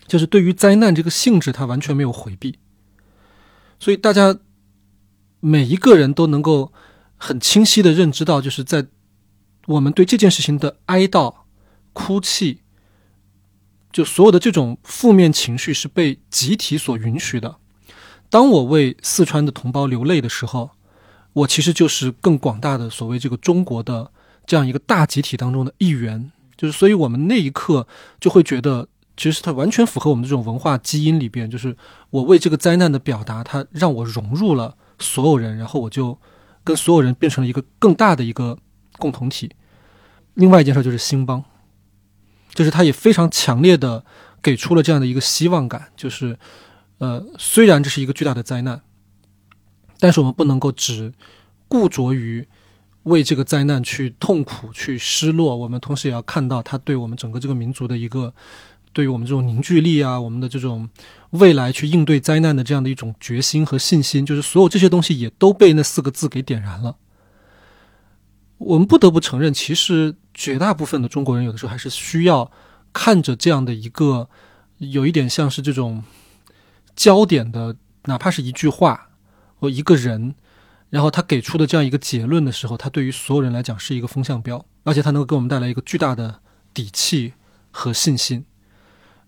就是对于灾难这个性质，他完全没有回避，所以大家每一个人都能够很清晰的认知到，就是在我们对这件事情的哀悼、哭泣，就所有的这种负面情绪是被集体所允许的。当我为四川的同胞流泪的时候，我其实就是更广大的所谓这个中国的这样一个大集体当中的一员。就是，所以我们那一刻就会觉得。其实它完全符合我们这种文化基因里边，就是我为这个灾难的表达，它让我融入了所有人，然后我就跟所有人变成了一个更大的一个共同体。另外一件事就是兴邦，就是他也非常强烈的给出了这样的一个希望感，就是呃，虽然这是一个巨大的灾难，但是我们不能够只固着于为这个灾难去痛苦、去失落，我们同时也要看到它对我们整个这个民族的一个。对于我们这种凝聚力啊，我们的这种未来去应对灾难的这样的一种决心和信心，就是所有这些东西也都被那四个字给点燃了。我们不得不承认，其实绝大部分的中国人有的时候还是需要看着这样的一个有一点像是这种焦点的，哪怕是一句话或一个人，然后他给出的这样一个结论的时候，他对于所有人来讲是一个风向标，而且他能够给我们带来一个巨大的底气和信心。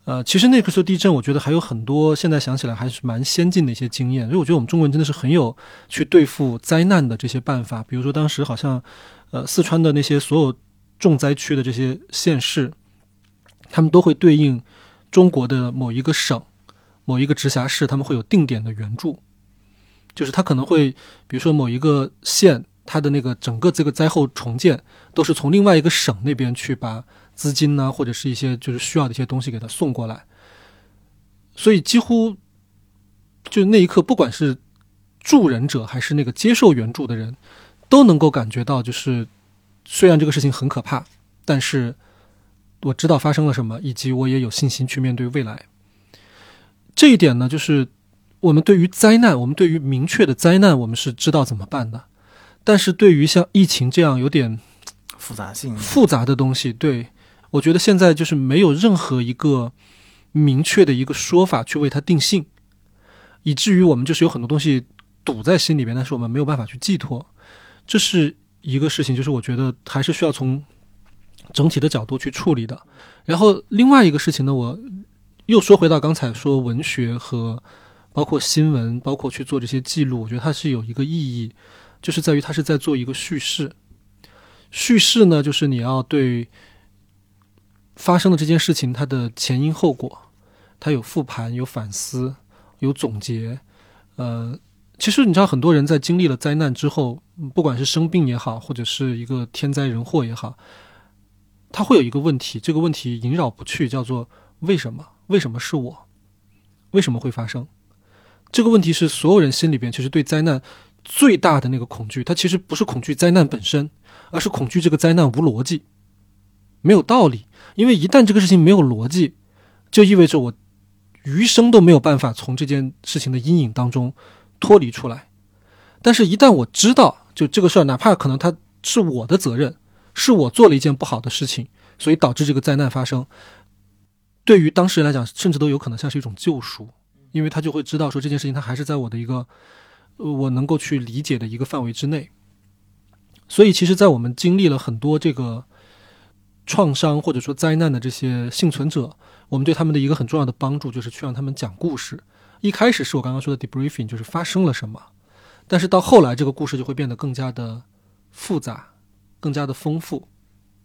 呃，其实那个时候地震，我觉得还有很多现在想起来还是蛮先进的一些经验。所以我觉得我们中国人真的是很有去对付灾难的这些办法。比如说当时好像，呃，四川的那些所有重灾区的这些县市，他们都会对应中国的某一个省、某一个直辖市，他们会有定点的援助，就是他可能会，比如说某一个县，它的那个整个这个灾后重建都是从另外一个省那边去把。资金呢，或者是一些就是需要的一些东西给他送过来，所以几乎就那一刻，不管是助人者还是那个接受援助的人，都能够感觉到，就是虽然这个事情很可怕，但是我知道发生了什么，以及我也有信心去面对未来。这一点呢，就是我们对于灾难，我们对于明确的灾难，我们是知道怎么办的，但是对于像疫情这样有点复杂性复杂的东西，对。我觉得现在就是没有任何一个明确的一个说法去为它定性，以至于我们就是有很多东西堵在心里边，但是我们没有办法去寄托。这是一个事情，就是我觉得还是需要从整体的角度去处理的。然后另外一个事情呢，我又说回到刚才说文学和包括新闻，包括去做这些记录，我觉得它是有一个意义，就是在于它是在做一个叙事。叙事呢，就是你要对发生的这件事情它的前因后果，它有复盘、有反思、有总结。呃，其实你知道，很多人在经历了灾难之后，不管是生病也好，或者是一个天灾人祸也好，他会有一个问题，这个问题萦绕不去，叫做为什么？为什么是我？为什么会发生？这个问题是所有人心里边其实对灾难最大的那个恐惧，它其实不是恐惧灾难本身，而是恐惧这个灾难无逻辑，没有道理。因为一旦这个事情没有逻辑，就意味着我余生都没有办法从这件事情的阴影当中脱离出来。但是，一旦我知道，就这个事儿，哪怕可能它是我的责任，是我做了一件不好的事情，所以导致这个灾难发生，对于当事人来讲，甚至都有可能像是一种救赎，因为他就会知道说这件事情它还是在我的一个我能够去理解的一个范围之内。所以，其实，在我们经历了很多这个创伤或者说灾难的这些幸存者，我们对他们的一个很重要的帮助就是去让他们讲故事。一开始是我刚刚说的 debriefing，就是发生了什么，但是到后来这个故事就会变得更加的复杂，更加的丰富，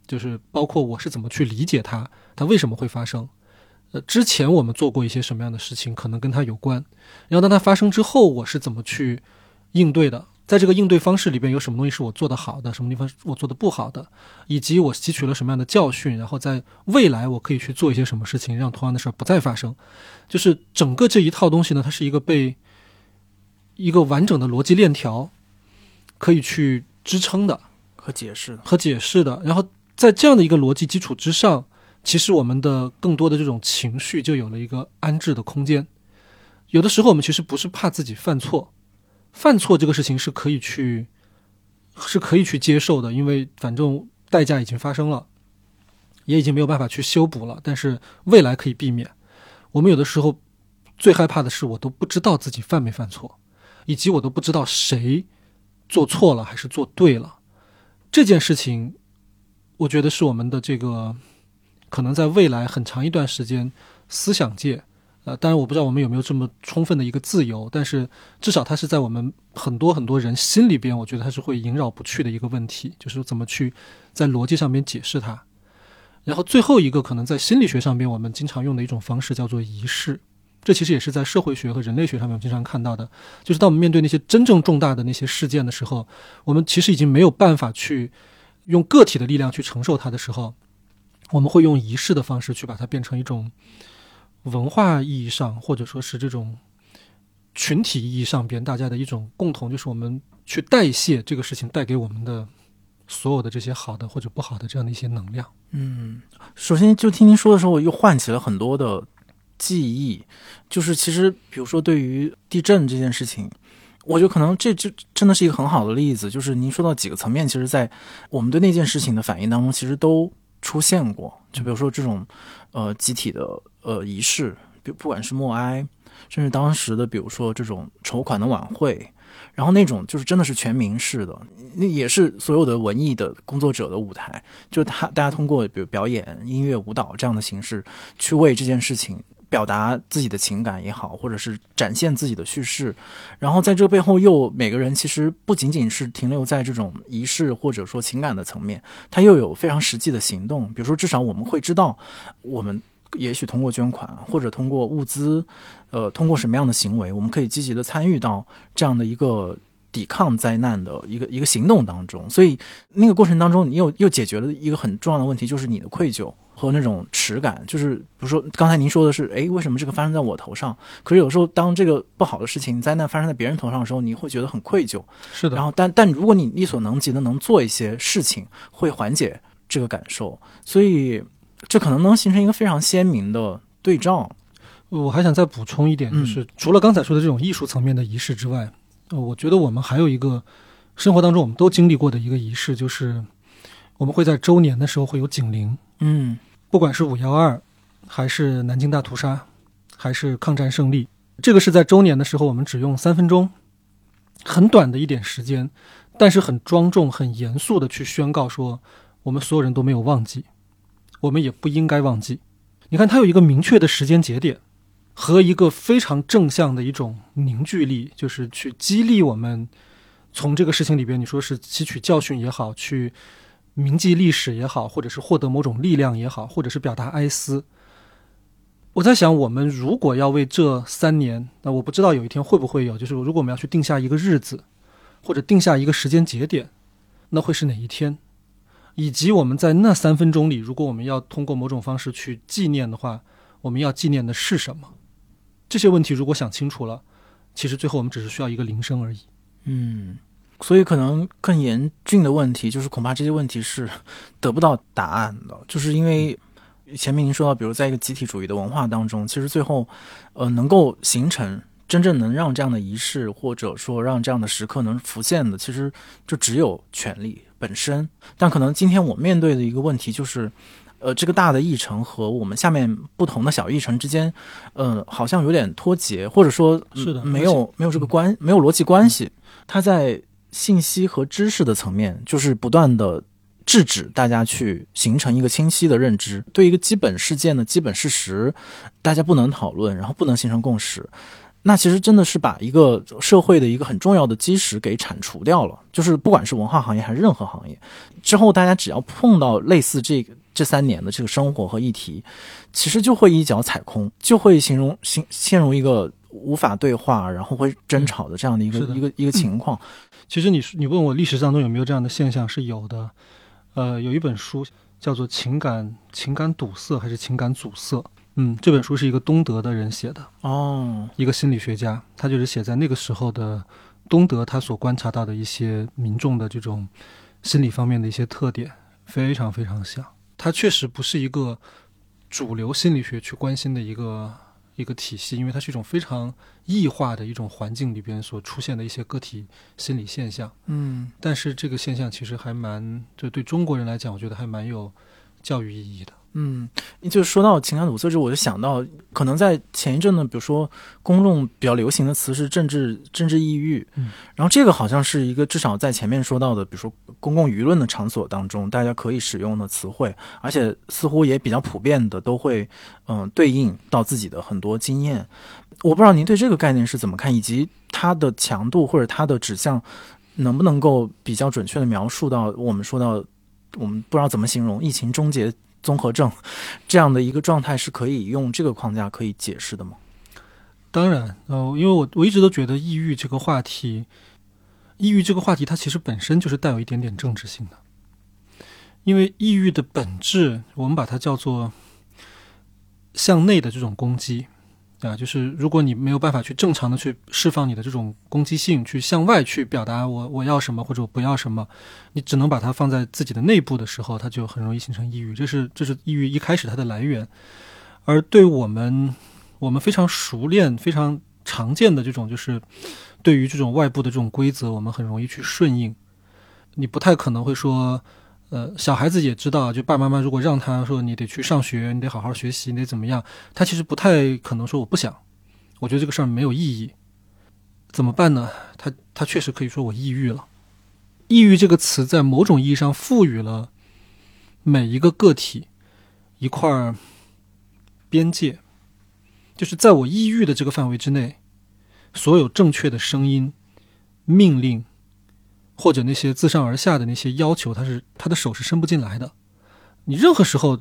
就是包括我是怎么去理解它，它为什么会发生。呃，之前我们做过一些什么样的事情，可能跟它有关。然后当它发生之后，我是怎么去应对的？在这个应对方式里边，有什么东西是我做的好的，什么地方是我做的不好的，以及我吸取了什么样的教训，然后在未来我可以去做一些什么事情，让同样的事儿不再发生。就是整个这一套东西呢，它是一个被一个完整的逻辑链条可以去支撑的。和解释的。和解释的。然后在这样的一个逻辑基础之上，其实我们的更多的这种情绪就有了一个安置的空间。有的时候我们其实不是怕自己犯错，犯错这个事情是可以去是可以去接受的，因为反正代价已经发生了，也已经没有办法去修补了。但是未来可以避免。我们有的时候最害怕的是，我都不知道自己犯没犯错，以及我都不知道谁做错了还是做对了。这件事情，我觉得是我们的这个可能在未来很长一段时间思想界，呃，当然我不知道我们有没有这么充分的一个自由，但是至少它是在我们很多很多人心里边，我觉得它是会萦绕不去的一个问题，就是怎么去在逻辑上面解释它。然后最后一个可能在心理学上边我们经常用的一种方式叫做仪式，这其实也是在社会学和人类学上面我经常看到的，就是当我们面对那些真正重大的那些事件的时候，我们其实已经没有办法去用个体的力量去承受它的时候，我们会用仪式的方式去把它变成一种文化意义上，或者说是这种群体意义上边大家的一种共同，就是我们去代谢这个事情带给我们的所有的这些好的或者不好的这样的一些能量。嗯，首先就听您说的时候，我又唤起了很多的记忆。就是其实，比如说对于地震这件事情，我觉得可能这这真的是一个很好的例子。就是您说到几个层面，其实，在我们对那件事情的反应当中，其实都出现过。就比如说这种呃集体的呃仪式，比不管是默哀，甚至当时的比如说这种筹款的晚会。然后那种就是真的是全民式的，那也是所有的文艺的工作者的舞台，就他大家通过比如表演、音乐、舞蹈这样的形式，去为这件事情表达自己的情感也好，或者是展现自己的叙事。然后在这背后，又每个人其实不仅仅是停留在这种仪式或者说情感的层面，他又有非常实际的行动。比如说，至少我们会知道，我们也许通过捐款或者通过物资。呃，通过什么样的行为，我们可以积极的参与到这样的一个抵抗灾难的一个一个行动当中。所以那个过程当中，你又又解决了一个很重要的问题，就是你的愧疚和那种耻感。就是比如说刚才您说的是，哎，为什么这个发生在我头上？可是有时候当这个不好的事情、灾难发生在别人头上的时候，你会觉得很愧疚。是的。然后，但但如果你力所能及的能做一些事情，会缓解这个感受。所以这可能能形成一个非常鲜明的对照。我还想再补充一点，就是除了刚才说的这种艺术层面的仪式之外，呃，我觉得我们还有一个生活当中我们都经历过的一个仪式，就是我们会在周年的时候会有警铃。嗯，不管是五幺二，还是南京大屠杀，还是抗战胜利，这个是在周年的时候，我们只用三分钟，很短的一点时间，但是很庄重、很严肃的去宣告说，我们所有人都没有忘记，我们也不应该忘记。你看，它有一个明确的时间节点，和一个非常正向的一种凝聚力，就是去激励我们从这个事情里边，你说是吸取教训也好，去铭记历史也好，或者是获得某种力量也好，或者是表达哀思。我在想，我们如果要为这三年，那我不知道有一天会不会有，就是如果我们要去定下一个日子，或者定下一个时间节点，那会是哪一天？以及我们在那三分钟里，如果我们要通过某种方式去纪念的话，我们要纪念的是什么？这些问题如果想清楚了，其实最后我们只是需要一个铃声而已。嗯，所以可能更严峻的问题就是，恐怕这些问题是得不到答案的，就是因为前面您说到，比如在一个集体主义的文化当中，其实最后，呃，能够形成真正能让这样的仪式或者说让这样的时刻能浮现的，其实就只有权力本身。但可能今天我面对的一个问题就是。呃，这个大的议程和我们下面不同的小议程之间，呃，好像有点脱节，或者说是的没有没有这个关，没有逻辑关系。它在信息和知识的层面，就是不断的制止大家去形成一个清晰的认知，对一个基本事件的基本事实，大家不能讨论，然后不能形成共识。那其实真的是把一个社会的一个很重要的基石给铲除掉了，就是不管是文化行业还是任何行业，之后大家只要碰到类似这个这三年的这个生活和议题，其实就会一脚踩空，就会形容陷陷入一个无法对话，然后会争吵的这样的一个的。一个一个情况。其实你你问我历史当中有没有这样的现象，是有的。呃，有一本书叫做《情感情感堵塞》还是《情感阻塞》？嗯，这本书是一个东德的人写的，哦，一个心理学家，他就是写在那个时候的东德，他所观察到的一些民众的这种心理方面的一些特点，非常非常像。他确实不是一个主流心理学去关心的一个一个体系，因为它是一种非常异化的一种环境里边所出现的一些个体心理现象。嗯但是这个现象其实还蛮，就对中国人来讲，我觉得还蛮有教育意义的。嗯，就是说到情感堵塞之后，我就想到，可能在前一阵呢，比如说公众比较流行的词是政治政治抑郁，嗯，然后这个好像是一个至少在前面说到的，比如说公共舆论的场所当中，大家可以使用的词汇，而且似乎也比较普遍的都会嗯、对应到自己的很多经验。我不知道您对这个概念是怎么看，以及它的强度或者它的指向能不能够比较准确的描述到我们说到我们不知道怎么形容疫情终结综合症这样的一个状态是可以用这个框架可以解释的吗？当然，呃，因为我我一直都觉得抑郁这个话题，抑郁这个话题它其实本身就是带有一点点政治性的，因为抑郁的本质，我们把它叫做向内的这种攻击啊，就是如果你没有办法去正常的去释放你的这种攻击性，去向外去表达我我要什么或者我不要什么，你只能把它放在自己的内部的时候，它就很容易形成抑郁，这是这是抑郁一开始它的来源，而对我们。我们非常熟练、非常常见的这种，就是对于这种外部的这种规则，我们很容易去顺应。你不太可能会说，呃，小孩子也知道，就爸爸妈妈如果让他说你得去上学，你得好好学习，你得怎么样，他其实不太可能说我不想，我觉得这个事儿没有意义，怎么办呢？他他确实可以说我抑郁了。抑郁这个词在某种意义上赋予了每一个个体一块儿边界。就是在我抑郁的这个范围之内，所有正确的声音、命令，或者那些自上而下的那些要求，他是他的手是伸不进来的。你任何时候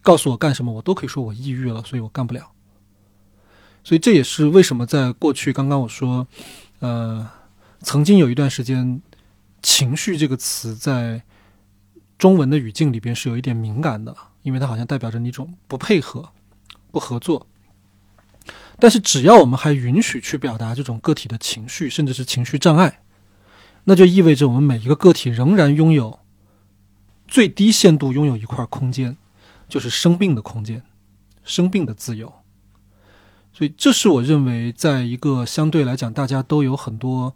告诉我干什么，我都可以说我抑郁了，所以我干不了。所以这也是为什么在过去，刚刚我说，呃，曾经有一段时间，情绪这个词在中文的语境里边是有一点敏感的，因为它好像代表着你一种不配合、不合作。但是，只要我们还允许去表达这种个体的情绪，甚至是情绪障碍，那就意味着我们每一个个体仍然拥有最低限度拥有一块空间，就是生病的空间，生病的自由。所以，这是我认为，在一个相对来讲大家都有很多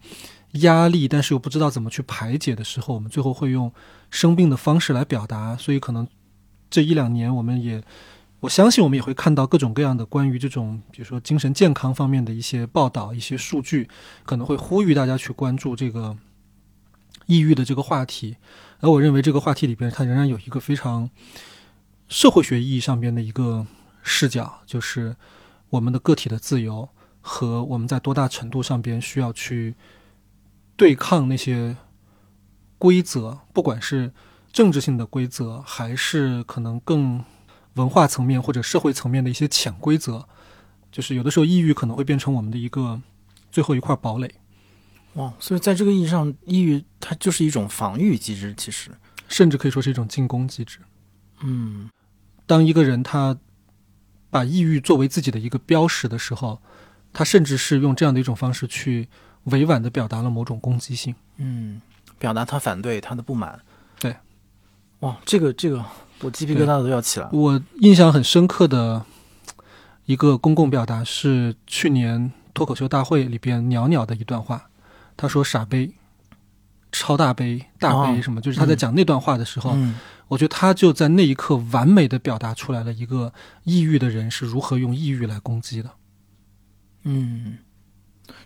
压力，但是又不知道怎么去排解的时候，我们最后会用生病的方式来表达。所以，可能这一两年我们也。我相信我们也会看到各种各样的关于这种，比如说精神健康方面的一些报道、一些数据，可能会呼吁大家去关注这个抑郁的这个话题，而我认为这个话题里边，它仍然有一个非常社会学意义上边的一个视角，就是我们的个体的自由和我们在多大程度上边需要去对抗那些规则，不管是政治性的规则，还是可能更文化层面或者社会层面的一些潜规则，就是有的时候抑郁可能会变成我们的一个最后一块堡垒。哇，所以在这个意义上，抑郁它就是一种防御机制，其实，甚至可以说是一种进攻机制。嗯当一个人他把抑郁作为自己的一个标识的时候，他甚至是用这样的一种方式去委婉的表达了某种攻击性。嗯，表达他反对他的不满。对，哇，这个这个，我鸡皮疙瘩都要起来了。我印象很深刻的一个公共表达是去年脱口秀大会里边鸟鸟的一段话，他说“傻杯”。超大杯、大杯哦什么，就是他在讲那段话的时候，嗯我觉得他就在那一刻完美的表达出来了一个抑郁的人是如何用抑郁来攻击的。嗯，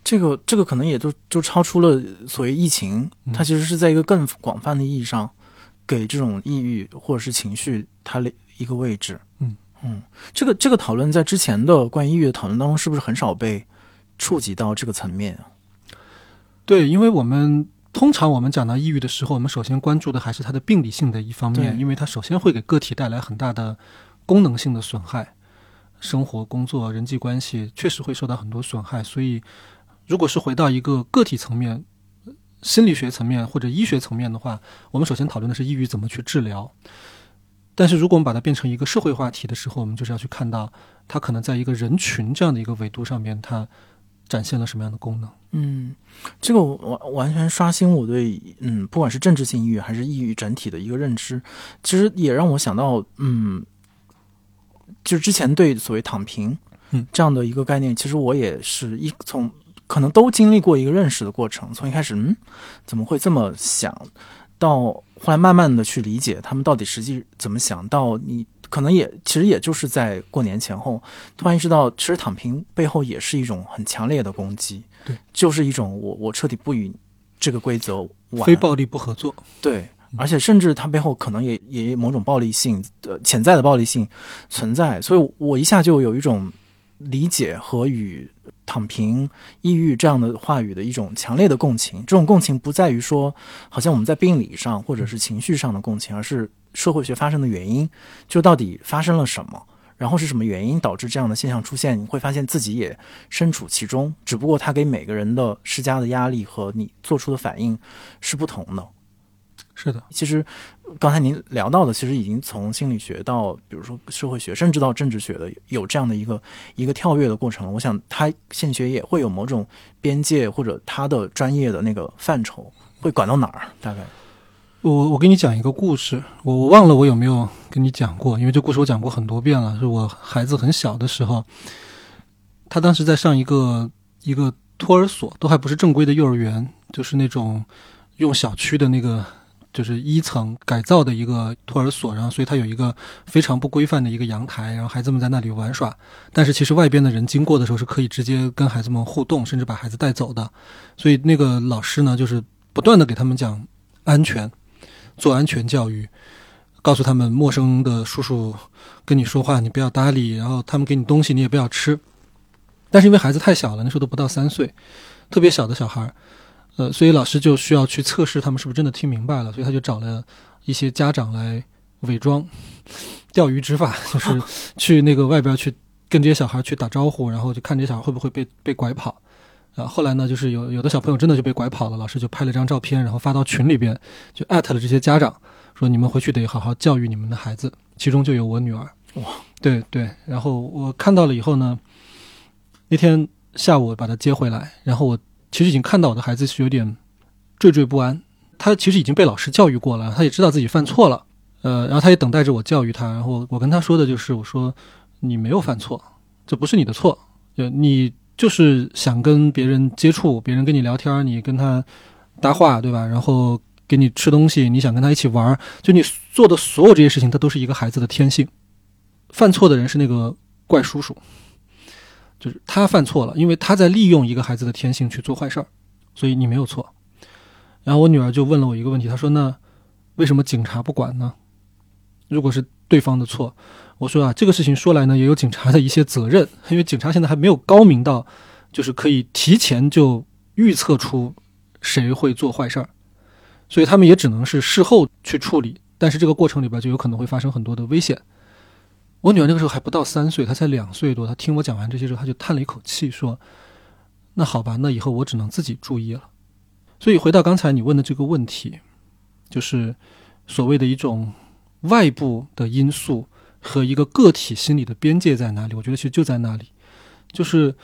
这个这个可能也就就超出了所谓疫情，嗯它其实是在一个更广泛的意义上，给这种抑郁或者是情绪它的一个位置。嗯嗯，这个这个讨论在之前的关于抑郁的讨论当中，是不是很少被触及到这个层面啊？对，因为我们通常我们讲到抑郁的时候，我们首先关注的还是它的病理性的一方面，因为它首先会给个体带来很大的功能性的损害，生活、工作、人际关系确实会受到很多损害。所以，如果是回到一个个体层面、心理学层面或者医学层面的话，我们首先讨论的是抑郁怎么去治疗。但是，如果我们把它变成一个社会话题的时候，我们就是要去看到它可能在一个人群这样的一个维度上面，它展现了什么样的功能。嗯，这个完完全刷新我对嗯，不管是政治性抑郁还是抑郁整体的一个认知，其实也让我想到，嗯，就是之前对所谓躺平，嗯，这样的一个概念，其实我也是一从可能都经历过一个认识的过程，从一开始嗯怎么会这么想，到后来慢慢的去理解他们到底实际怎么想，到你可能也其实也就是在过年前后，突然意识到，其实躺平背后也是一种很强烈的攻击，对，就是一种我我彻底不与这个规则玩，非暴力不合作。对，而且甚至它背后可能也也有某种暴力性，呃，潜在的暴力性存在，所以我一下就有一种理解和与躺平、抑郁这样的话语的一种强烈的共情。这种共情不在于说，好像我们在病理上或者是情绪上的共情，而是社会学发生的原因，就到底发生了什么。然后是什么原因导致这样的现象出现？你会发现自己也身处其中，只不过它给每个人的施加的压力和你做出的反应是不同的。是的，其实刚才您聊到的，其实已经从心理学到比如说社会学，甚至到政治学的，有这样的一个一个跳跃的过程了。我想，它心理学也会有某种边界，或者它的专业的那个范畴会管到哪儿？大概我我给你讲一个故事，我我忘了我有没有跟你讲过，因为这故事我讲过很多遍了。是我孩子很小的时候，他当时在上一个一个托儿所，都还不是正规的幼儿园，就是那种用小区的那个就是一层改造的一个托儿所，然后所以它有一个非常不规范的一个阳台，然后孩子们在那里玩耍，但是其实外边的人经过的时候是可以直接跟孩子们互动，甚至把孩子带走的。所以那个老师呢，就是不断的给他们讲安全。做安全教育，告诉他们陌生的叔叔跟你说话你不要搭理，然后他们给你东西你也不要吃。但是因为孩子太小了，那时候都不到三岁，特别小的小孩儿，呃，所以老师就需要去测试他们是不是真的听明白了，所以他就找了一些家长来伪装 钓鱼执法，就是去那个外边去跟这些小孩去打招呼，然后就看这些小孩会不会被被拐跑。啊，后来呢，就是有有的小朋友真的就被拐跑了，老师就拍了张照片，然后发到群里边，就艾特了这些家长，说你们回去得好好教育你们的孩子，其中就有我女儿。哇，对对，然后我看到了以后呢，那天下午把她接回来，然后我其实已经看到我的孩子是有点惴惴不安，他其实已经被老师教育过了，他也知道自己犯错了，呃，然后他也等待着我教育他，然后我跟他说的就是，我说你没有犯错，这不是你的错，就你。就是想跟别人接触，别人跟你聊天，你跟他搭话，对吧？然后给你吃东西，你想跟他一起玩，就你做的所有这些事情，它都是一个孩子的天性。犯错的人是那个怪叔叔，就是他犯错了，因为他在利用一个孩子的天性去做坏事儿，所以你没有错。然后我女儿就问了我一个问题，她说：“那为什么警察不管呢？如果是对方的错？”我说：“啊，这个事情说来呢，也有警察的一些责任，因为警察现在还没有高明到，就是可以提前就预测出谁会做坏事儿，所以他们也只能是事后去处理。但是这个过程里边就有可能会发生很多的危险。”我女儿那个时候还不到三岁，她才两岁多。她听我讲完这些之后，她就叹了一口气，说：“那好吧，那以后我只能自己注意了。”所以回到刚才你问的这个问题，就是所谓的一种外部的因素和一个个体心理的边界在哪里？我觉得其实就在那里，就是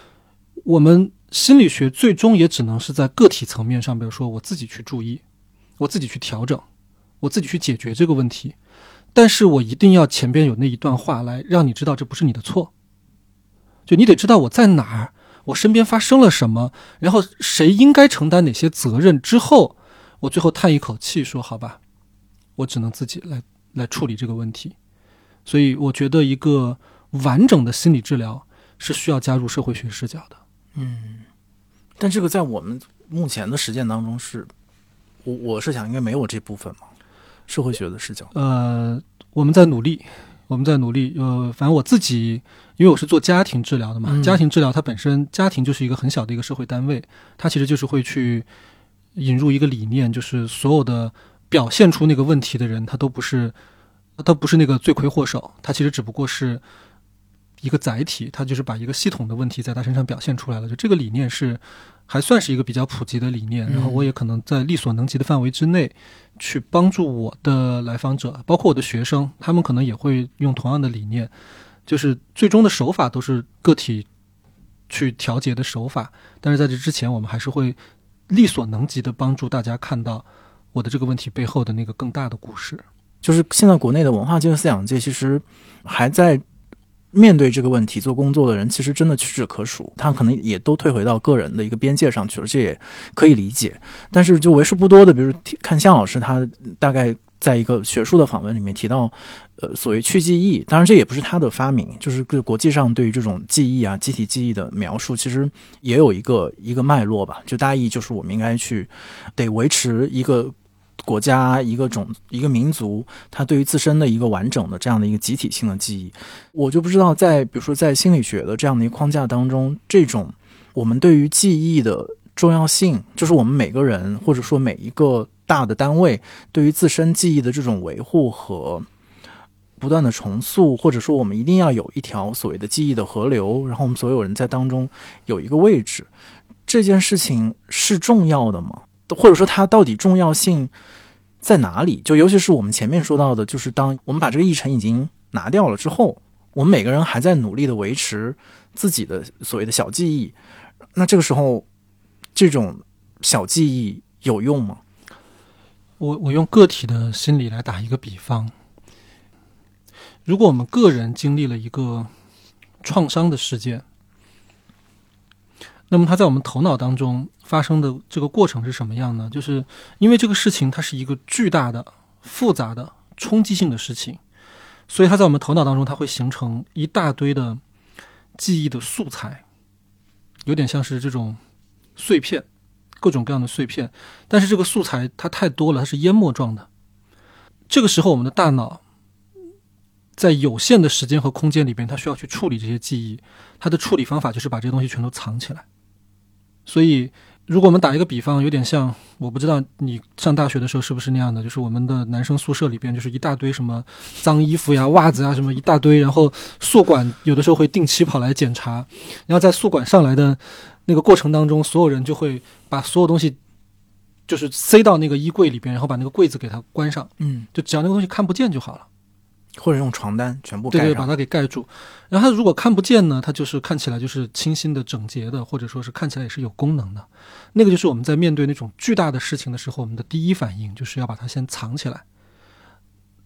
我们心理学最终也只能是在个体层面上，比如说我自己去注意，我自己去调整，我自己去解决这个问题。但是我一定要前边有那一段话来让你知道这不是你的错，就你得知道我在哪儿，我身边发生了什么，然后谁应该承担哪些责任。之后，我最后叹一口气说：“好吧，我只能自己来来处理这个问题。”所以，我觉得一个完整的心理治疗是需要加入社会学视角的。嗯，但这个在我们目前的实践当中是，我我是想应该没有这部分嘛。社会学的视角，呃，我们在努力，我们在努力。呃，反正我自己，因为我是做家庭治疗的嘛，家庭治疗它本身，家庭就是一个很小的一个社会单位，它其实就是会去引入一个理念，就是所有的表现出那个问题的人，他都不是，他不是那个罪魁祸首，他其实只不过是一个载体，他就是把一个系统的问题在他身上表现出来了。就这个理念是。还算是一个比较普及的理念，然后我也可能在力所能及的范围之内，去帮助我的来访者，包括我的学生，他们可能也会用同样的理念，就是最终的手法都是个体去调节的手法，但是在这之前，我们还是会力所能及的帮助大家看到我的这个问题背后的那个更大的故事。就是现在国内的文化界和思想界其实还在。面对这个问题做工作的人，其实真的屈指可数。他可能也都退回到个人的一个边界上去了，这也可以理解。但是就为数不多的，比如看向老师，他大概在一个学术的访问里面提到，呃，所谓去记忆，当然这也不是他的发明，就是个国际上对于这种记忆啊、集体记忆的描述，其实也有一个一个脉络吧。就大意就是我们应该去得维持一个。国家一个种一个民族，它对于自身的一个完整的这样的一个集体性的记忆，我就不知道在比如说在心理学的这样的一个框架当中，这种我们对于记忆的重要性，就是我们每个人或者说每一个大的单位对于自身记忆的这种维护和不断的重塑，或者说我们一定要有一条所谓的记忆的河流，然后我们所有人在当中有一个位置，这件事情是重要的吗？或者说它到底重要性在哪里？就尤其是我们前面说到的，就是当我们把这个议程已经拿掉了之后，我们每个人还在努力的维持自己的所谓的小记忆，那这个时候这种小记忆有用吗？我我用个体的心理来打一个比方，如果我们个人经历了一个创伤的事件。那么它在我们头脑当中发生的这个过程是什么样呢？就是因为这个事情它是一个巨大的、复杂的、冲击性的事情，所以它在我们头脑当中它会形成一大堆的记忆的素材，有点像是这种碎片，各种各样的碎片。但是这个素材它太多了，它是淹没状的。这个时候，我们的大脑在有限的时间和空间里边，它需要去处理这些记忆，它的处理方法就是把这些东西全都藏起来。所以，如果我们打一个比方，有点像，我不知道你上大学的时候是不是那样的，就是我们的男生宿舍里边就是一大堆什么脏衣服呀、袜子啊什么一大堆，然后宿管有的时候会定期跑来检查，然后在宿管上来的那个过程当中，所有人就会把所有东西就是塞到那个衣柜里边，然后把那个柜子给它关上，嗯，就只要那个东西看不见就好了。或者用床单全部对对，把它给盖住。然后它如果看不见呢，它就是看起来就是清新的、整洁的，或者说是看起来也是有功能的。那个就是我们在面对那种巨大的事情的时候，我们的第一反应就是要把它先藏起来。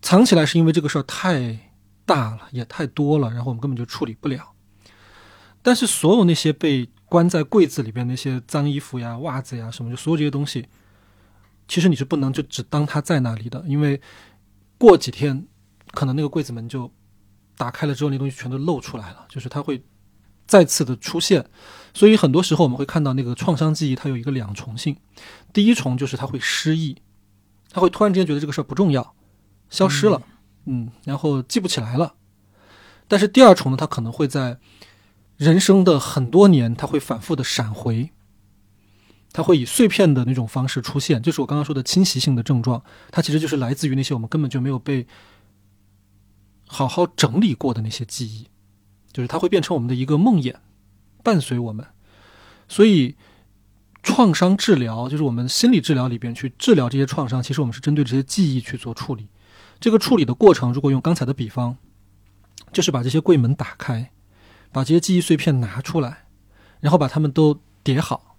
藏起来是因为这个事儿太大了，也太多了，然后我们根本就处理不了。但是所有那些被关在柜子里边那些脏衣服呀、袜子呀什么，就所有这些东西，其实你是不能就只当它在那里的，因为过几天。可能那个柜子门就打开了之后，那东西全都露出来了，就是它会再次的出现。所以很多时候我们会看到那个创伤记忆，它有一个两重性。第一重就是它会失忆，它会突然之间觉得这个事儿不重要，消失了，嗯，然后记不起来了。但是第二重呢，它可能会在人生的很多年，它会反复的闪回，它会以碎片的那种方式出现，就是我刚刚说的侵袭性的症状，它其实就是来自于那些我们根本就没有被好好整理过的那些记忆，就是它会变成我们的一个梦魇，伴随我们。所以，创伤治疗就是我们心理治疗里边去治疗这些创伤，其实我们是针对这些记忆去做处理。这个处理的过程，如果用刚才的比方，就是把这些柜门打开，把这些记忆碎片拿出来，然后把它们都叠好，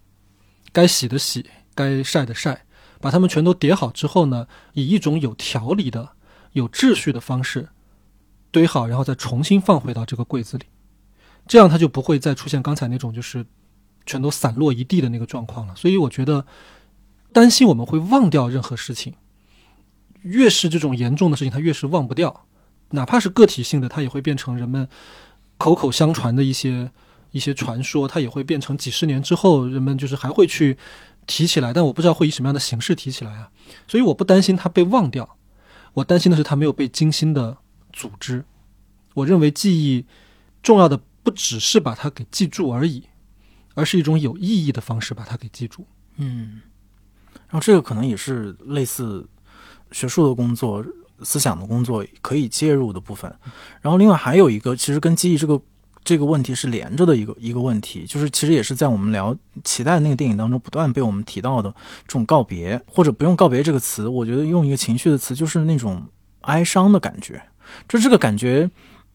该洗的洗，该晒的晒，把它们全都叠好之后呢，以一种有条理的、有秩序的方式堆好，然后再重新放回到这个柜子里，这样它就不会再出现刚才那种就是全都散落一地的那个状况了。所以我觉得，担心我们会忘掉任何事情，越是这种严重的事情，它越是忘不掉。哪怕是个体性的，它也会变成人们口口相传的一些一些传说，它也会变成几十年之后人们就是还会去提起来，但我不知道会以什么样的形式提起来啊。所以我不担心它被忘掉，我担心的是它没有被精心的组织。我认为记忆重要的不只是把它给记住而已，而是一种有意义的方式把它给记住。嗯，然后这个可能也是类似学术的工作。思想的工作可以介入的部分，然后另外还有一个，其实跟记忆这个这个问题是连着的一个一个问题，就是其实也是在我们聊期待那个电影当中不断被我们提到的这种告别，或者不用告别这个词，我觉得用一个情绪的词，就是那种哀伤的感觉，就这个感觉。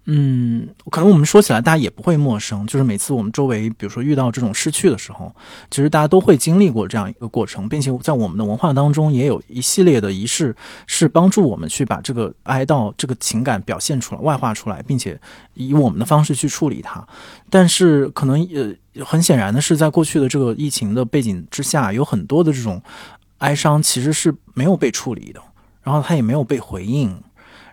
嗯，可能我们说起来，大家也不会陌生。就是每次我们周围，比如说遇到这种失去的时候，其实大家都会经历过这样一个过程，并且在我们的文化当中，也有一系列的仪式，是帮助我们去把这个哀悼这个情感表现出来、外化出来，并且以我们的方式去处理它。但是，可能呃，很显然的是，在过去的这个疫情的背景之下，有很多的这种哀伤其实是没有被处理的，然后它也没有被回应。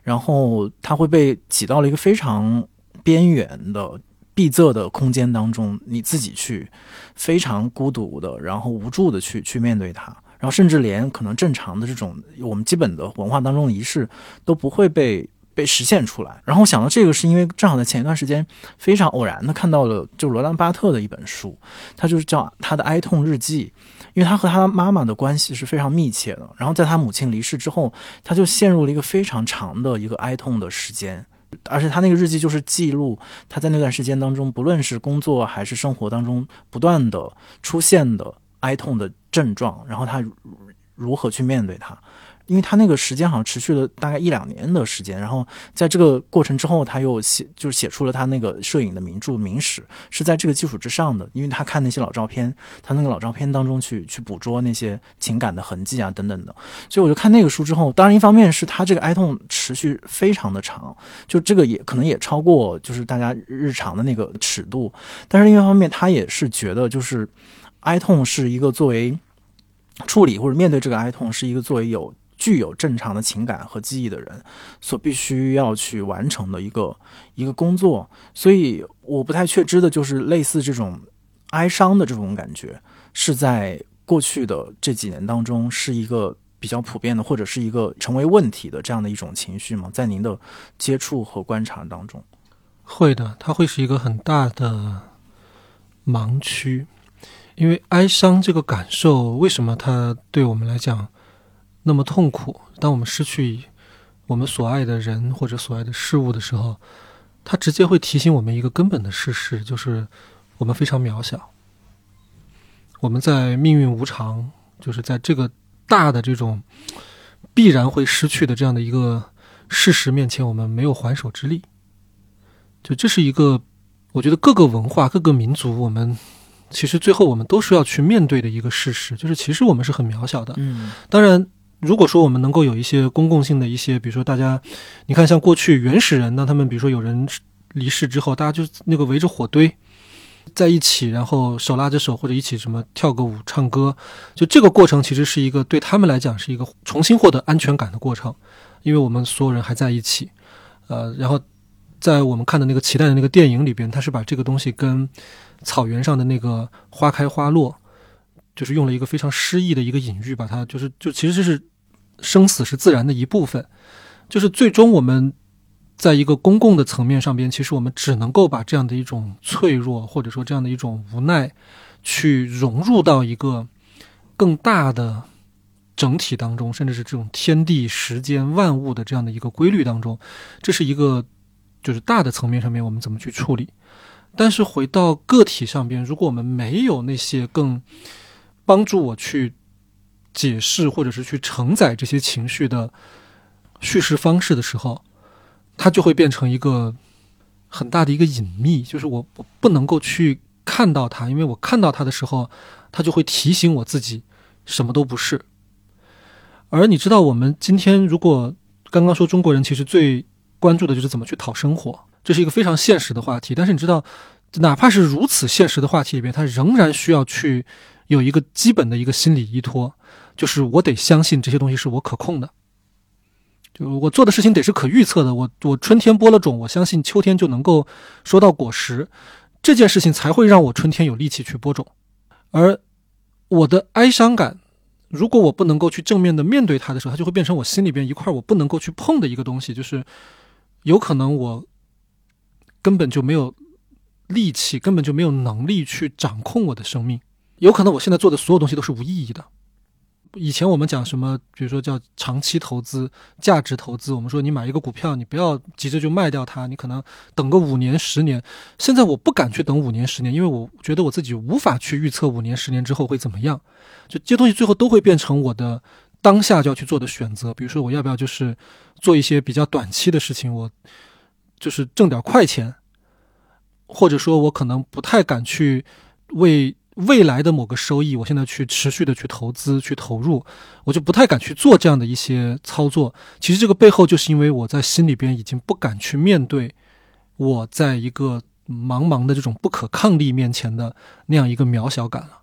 然后他会被挤到了一个非常边缘的闭塞的空间当中，你自己去非常孤独的，然后无助的去去面对它，然后甚至连可能正常的这种我们基本的文化当中的仪式都不会被被实现出来。然后想到这个，是因为正好在前一段时间非常偶然的看到了，就罗兰巴特的一本书，它就是叫他的哀痛日记。因为他和他妈妈的关系是非常密切的，然后在他母亲离世之后，他就陷入了一个非常长的一个哀痛的时间，而且他那个日记就是记录他在那段时间当中，不论是工作还是生活当中不断的出现的哀痛的症状，然后他如何去面对他。因为他那个时间好像持续了大概一两年的时间，然后在这个过程之后，他又写就是写出了他那个摄影的名著《明史》，是在这个基础之上的。因为他看那些老照片，他那个老照片当中去去捕捉那些情感的痕迹啊等等的，所以我就看那个书之后，当然一方面是他这个哀痛持续非常的长，就这个也可能也超过就是大家日常的那个尺度，但是另一方面他也是觉得就是哀痛是一个作为处理或者面对这个哀痛是一个作为有。具有正常的情感和记忆的人，所必须要去完成的一个一个工作，所以我不太确知的就是类似这种哀伤的这种感觉，是在过去的这几年当中是一个比较普遍的，或者是一个成为问题的这样的一种情绪吗？在您的接触和观察当中，会的，它会是一个很大的盲区，因为哀伤这个感受，为什么它对我们来讲？那么痛苦。当我们失去我们所爱的人或者所爱的事物的时候，它直接会提醒我们一个根本的事实，就是我们非常渺小。我们在命运无常，就是在这个大的这种必然会失去的这样的一个事实面前，我们没有还手之力。就这是一个，我觉得各个文化、各个民族，我们其实最后我们都是要去面对的一个事实，就是其实我们是很渺小的。嗯，当然。如果说我们能够有一些公共性的一些，比如说大家，你看像过去原始人呢，他们比如说有人离世之后，大家就那个围着火堆在一起，然后手拉着手或者一起什么跳个舞、唱歌，就这个过程其实是一个对他们来讲是一个重新获得安全感的过程，因为我们所有人还在一起，呃，然后在我们看的那个期待的那个电影里边，他是把这个东西跟草原上的那个花开花落，就是用了一个非常诗意的一个隐喻，把它就是就其实这是生死是自然的一部分，就是最终我们在一个公共的层面上边，其实我们只能够把这样的一种脆弱或者说这样的一种无奈，去融入到一个更大的整体当中，甚至是这种天地时间万物的这样的一个规律当中，这是一个。就是大的层面上面，我们怎么去处理？但是回到个体上边，如果我们没有那些更帮助我去解释或者是去承载这些情绪的叙事方式的时候，它就会变成一个很大的一个隐秘，就是我不能够去看到它，因为我看到它的时候，它就会提醒我自己什么都不是。而你知道，我们今天如果刚刚说中国人其实最。关注的就是怎么去讨生活，这是一个非常现实的话题。但是你知道，哪怕是如此现实的话题里边，它仍然需要去有一个基本的一个心理依托，就是我得相信这些东西是我可控的，就我做的事情得是可预测的。我我春天播了种，我相信秋天就能够收到果实，这件事情才会让我春天有力气去播种。而我的哀伤感，如果我不能够去正面的面对它的时候，它就会变成我心里边一块我不能够去碰的一个东西，就是。有可能我根本就没有力气，根本就没有能力去掌控我的生命。有可能我现在做的所有东西都是无意义的。以前我们讲什么，比如说叫长期投资、价值投资，我们说你买一个股票，你不要急着就卖掉它，你可能等个五年、十年。现在我不敢去等五年、十年，因为我觉得我自己无法去预测五年、十年之后会怎么样。就这些东西最后都会变成我的。当下就要去做的选择，比如说我要不要就是做一些比较短期的事情，我就是挣点快钱，或者说我可能不太敢去为未来的某个收益，我现在去持续的去投资去投入，我就不太敢去做这样的一些操作。其实这个背后就是因为我在心里边已经不敢去面对我在一个茫茫的这种不可抗力面前的那样一个渺小感了。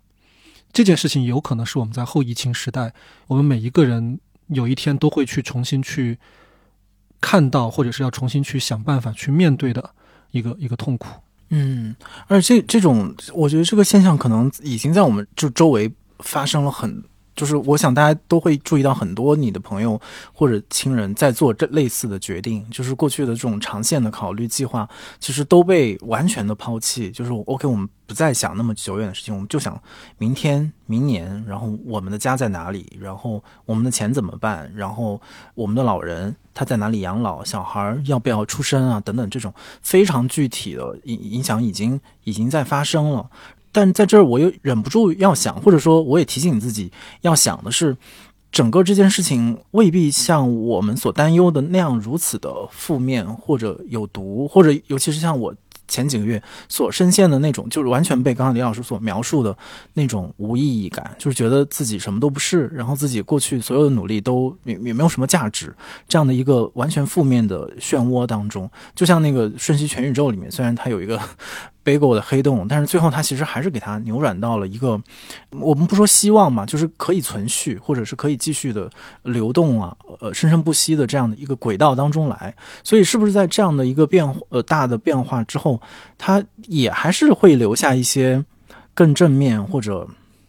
这件事情有可能是我们在后疫情时代，我们每一个人有一天都会去重新去看到，或者是要重新去想办法去面对的一个一个痛苦。嗯，而且这种，我觉得这个现象可能已经在我们就周围发生了很。就是我想大家都会注意到很多你的朋友或者亲人在做这类似的决定，就是过去的这种长线的考虑计划，其实都被完全的抛弃。就是 OK，我们不再想那么久远的事情，我们就想明天、明年，然后我们的家在哪里，然后我们的钱怎么办，然后我们的老人他在哪里养老，小孩要不要出生啊，等等，这种非常具体的影影响已经已经在发生了。但在这儿，我又忍不住要想，或者说，我也提醒自己要想的是，整个这件事情未必像我们所担忧的那样如此的负面，或者有毒，或者尤其是像我。前几个月所深陷的那种，就是完全被刚刚李老师所描述的那种无意义感，就是觉得自己什么都不是，然后自己过去所有的努力都也也没有什么价值，这样的一个完全负面的漩涡当中，就像那个《瞬息全宇宙》里面，虽然它有一个。背过的黑洞，但是最后它其实还是给它扭转到了一个，我们不说希望嘛，就是可以存续或者是可以继续的流动啊，呃，生生不息的这样的一个轨道当中来。所以是不是在这样的一个变呃大的变化之后，它也还是会留下一些更正面或者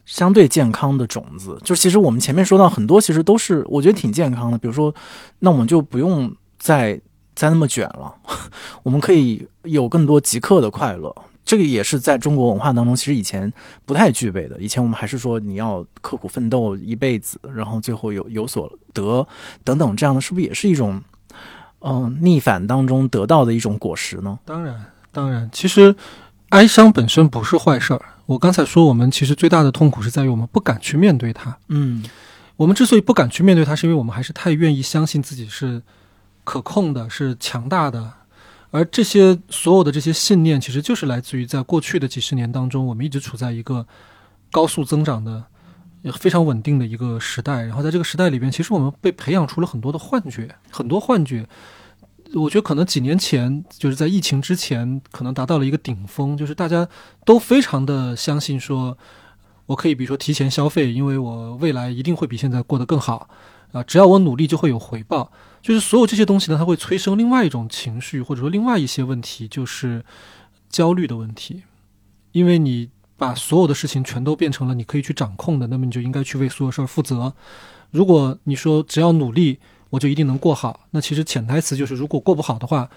相对健康的种子？就其实我们前面说到很多，其实都是我觉得挺健康的。比如说，那我们就不用再再那么卷了，我们可以有更多即刻的快乐。这个也是在中国文化当中，其实以前不太具备的。以前我们还是说你要刻苦奋斗一辈子，然后最后有有所得等等，这样的是不是也是一种嗯逆反当中得到的一种果实呢？当然，当然，其实哀伤本身不是坏事儿。我刚才说，我们其实最大的痛苦是在于我们不敢去面对它。嗯，我们之所以不敢去面对它，是因为我们还是太愿意相信自己是可控的，是强大的。而这些所有的这些信念，其实就是来自于在过去的几十年当中，我们一直处在一个高速增长的、非常稳定的一个时代。然后在这个时代里边，其实我们被培养出了很多的幻觉，很多幻觉。我觉得可能几年前，就是在疫情之前，可能达到了一个顶峰，就是大家都非常的相信说，我可以比如说提前消费，因为我未来一定会比现在过得更好啊，只要我努力就会有回报。就是所有这些东西呢，它会催生另外一种情绪，或者说另外一些问题，就是焦虑的问题。因为你把所有的事情全都变成了你可以去掌控的，那么你就应该去为所有事儿负责。如果你说只要努力，我就一定能过好，那其实潜台词就是如果过不好的话，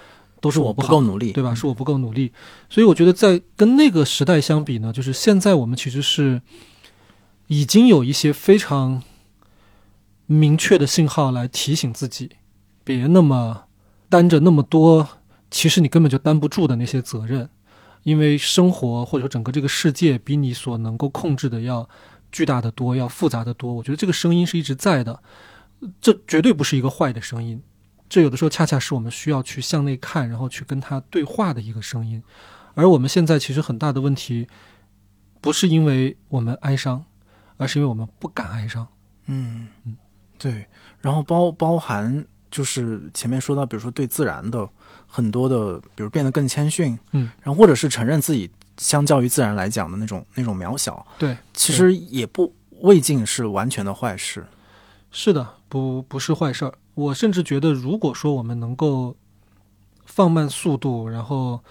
都是我不够，努力，对吧？是我不够努力。所以我觉得在跟那个时代相比呢，就是现在我们其实是已经有一些非常明确的信号来提醒自己，别那么担着那么多，其实你根本就担不住的那些责任，因为生活或者说整个这个世界比你所能够控制的要巨大的多，要复杂的多。我觉得这个声音是一直在的，这绝对不是一个坏的声音。这有的时候恰恰是我们需要去向内看，然后去跟他对话的一个声音。而我们现在其实很大的问题，不是因为我们哀伤，而是因为我们不敢哀伤。嗯嗯，对，然后包包含就是前面说到，比如说对自然的很多的，比如变得更谦逊，嗯，然后或者是承认自己相较于自然来讲的那种那种渺小，对，其实也不未尽是完全的坏事。是的，不不是坏事儿。我甚至觉得，如果说我们能够放慢速度，然后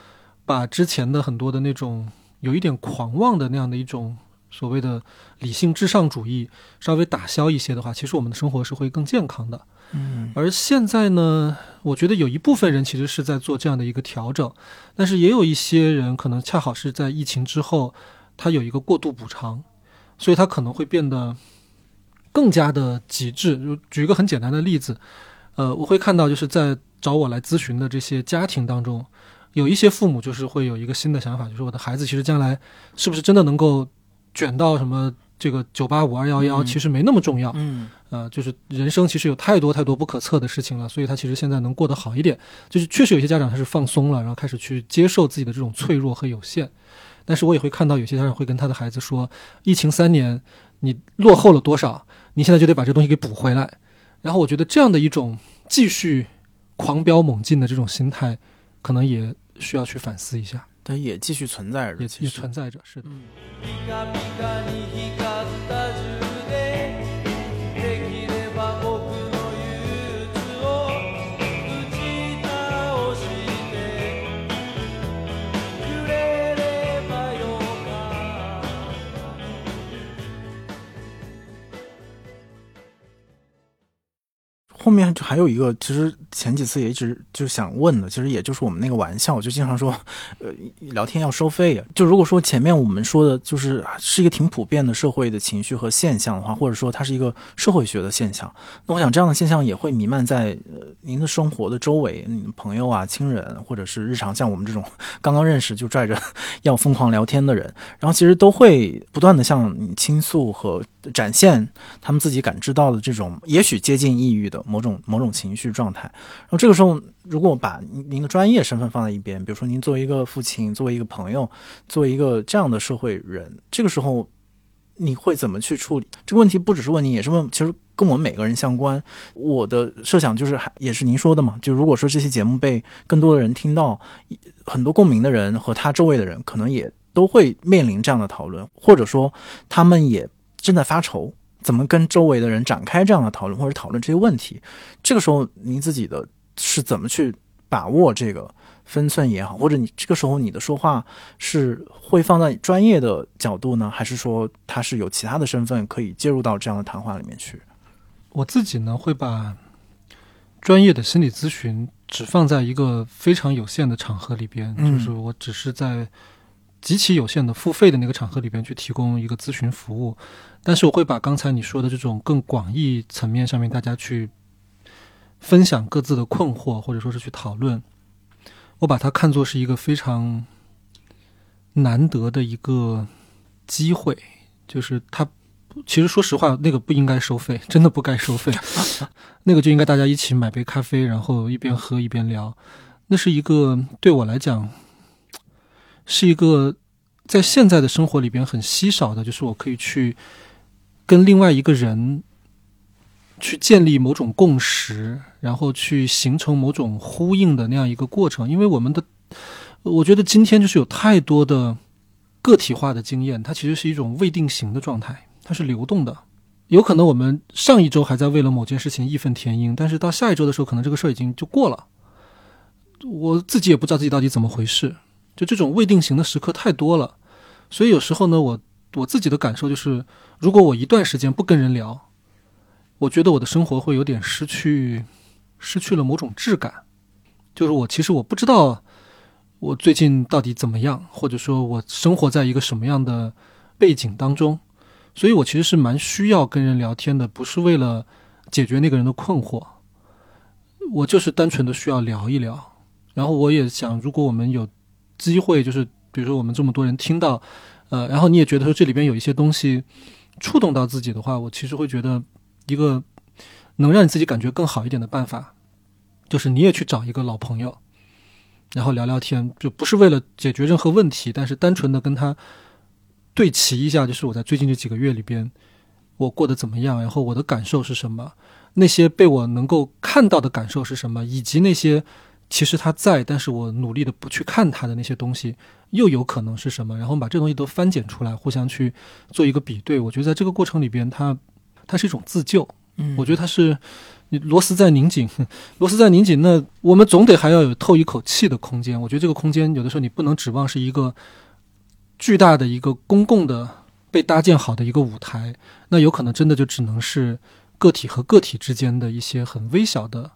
把之前的很多的那种有一点狂妄的那样的一种所谓的理性至上主义稍微打消一些的话，其实我们的生活是会更健康的。嗯而现在呢，我觉得有一部分人其实是在做这样的一个调整，但是也有一些人可能恰好是在疫情之后，他有一个过度补偿，所以他可能会变得更加的极致。就举一个很简单的例子，呃，我会看到就是在找我来咨询的这些家庭当中，有一些父母就是会有一个新的想法，就是我的孩子其实将来是不是真的能够卷到什么这个九八五二幺幺，嗯其实没那么重要。嗯呃，就是人生其实有太多太多不可测的事情了，所以他其实现在能过得好一点，就是确实有些家长他是放松了，然后开始去接受自己的这种脆弱和有限。但是我也会看到有些家长会跟他的孩子说，疫情三年你落后了多少，你现在就得把这个东西给补回来。然后我觉得这样的一种继续狂飙猛进的这种心态，可能也需要去反思一下，它也继续存在着，也也存在着。是的。ピ后面就还有一个，其实前几次也一直就想问的，其实也就是我们那个玩笑，就经常说，呃，聊天要收费呀。就如果说前面我们说的，就是是一个挺普遍的社会的情绪和现象的话，或者说它是一个社会学的现象，那我想这样的现象也会弥漫在呃您的生活的周围，朋友啊、亲人，或者是日常像我们这种刚刚认识就拽着 要疯狂聊天的人，然后其实都会不断的向你倾诉和展现他们自己感知到的这种也许接近抑郁的某种某种情绪状态。然后这个时候，如果把您的专业身份放在一边，比如说您作为一个父亲，作为一个朋友，作为一个这样的社会人，这个时候你会怎么去处理这个问题？不只是问您，也是问，其实跟我们每个人相关。我的设想就是，还也是您说的嘛，就如果说这期节目被更多的人听到，很多共鸣的人和他周围的人，可能也都会面临这样的讨论，或者说他们也正在发愁，怎么跟周围的人展开这样的讨论，或者讨论这些问题。这个时候，您自己的是怎么去把握这个分寸也好，或者你这个时候你的说话是会放在专业的角度呢，还是说他是有其他的身份可以介入到这样的谈话里面去？我自己呢会把专业的心理咨询只放在一个非常有限的场合里边，嗯就是我只是在极其有限的付费的那个场合里边去提供一个咨询服务，但是我会把刚才你说的这种更广义层面上面大家去分享各自的困惑，或者说是去讨论，我把它看作是一个非常难得的一个机会，就是它其实说实话，那个不应该收费，真的不该收费。那个就应该大家一起买杯咖啡，然后一边喝一边聊。那是一个对我来讲，是一个在现在的生活里边很稀少的，就是我可以去跟另外一个人去建立某种共识，然后去形成某种呼应的那样一个过程。因为我们的，我觉得今天就是有太多的个体化的经验，它其实是一种未定型的状态。它是流动的，有可能我们上一周还在为了某件事情义愤填膺，但是到下一周的时候，可能这个事儿已经就过了。我自己也不知道自己到底怎么回事，就这种未定型的时刻太多了，所以有时候呢，我我自己的感受就是，如果我一段时间不跟人聊，我觉得我的生活会有点失去失去了某种质感，就是我其实我不知道我最近到底怎么样，或者说我生活在一个什么样的背景当中。所以我其实是蛮需要跟人聊天的，不是为了解决那个人的困惑，我就是单纯的需要聊一聊。然后我也想，如果我们有机会，就是比如说我们这么多人听到，呃，然后你也觉得说这里边有一些东西触动到自己的话，我其实会觉得一个能让你自己感觉更好一点的办法，就是你也去找一个老朋友，然后聊聊天，就不是为了解决任何问题，但是单纯的跟他。对齐一下，就是我在最近这几个月里边，我过得怎么样，然后我的感受是什么，那些被我能够看到的感受是什么，以及那些其实它在，但是我努力的不去看它的那些东西，又有可能是什么？然后把这东西都翻检出来，互相去做一个比对。我觉得在这个过程里边，它它是一种自救。嗯我觉得它是螺丝在拧紧，螺丝在拧紧，那我们总得还要有透一口气的空间。我觉得这个空间有的时候你不能指望是一个。巨大的一个公共的被搭建好的一个舞台，那有可能真的就只能是个体和个体之间的一些很微小的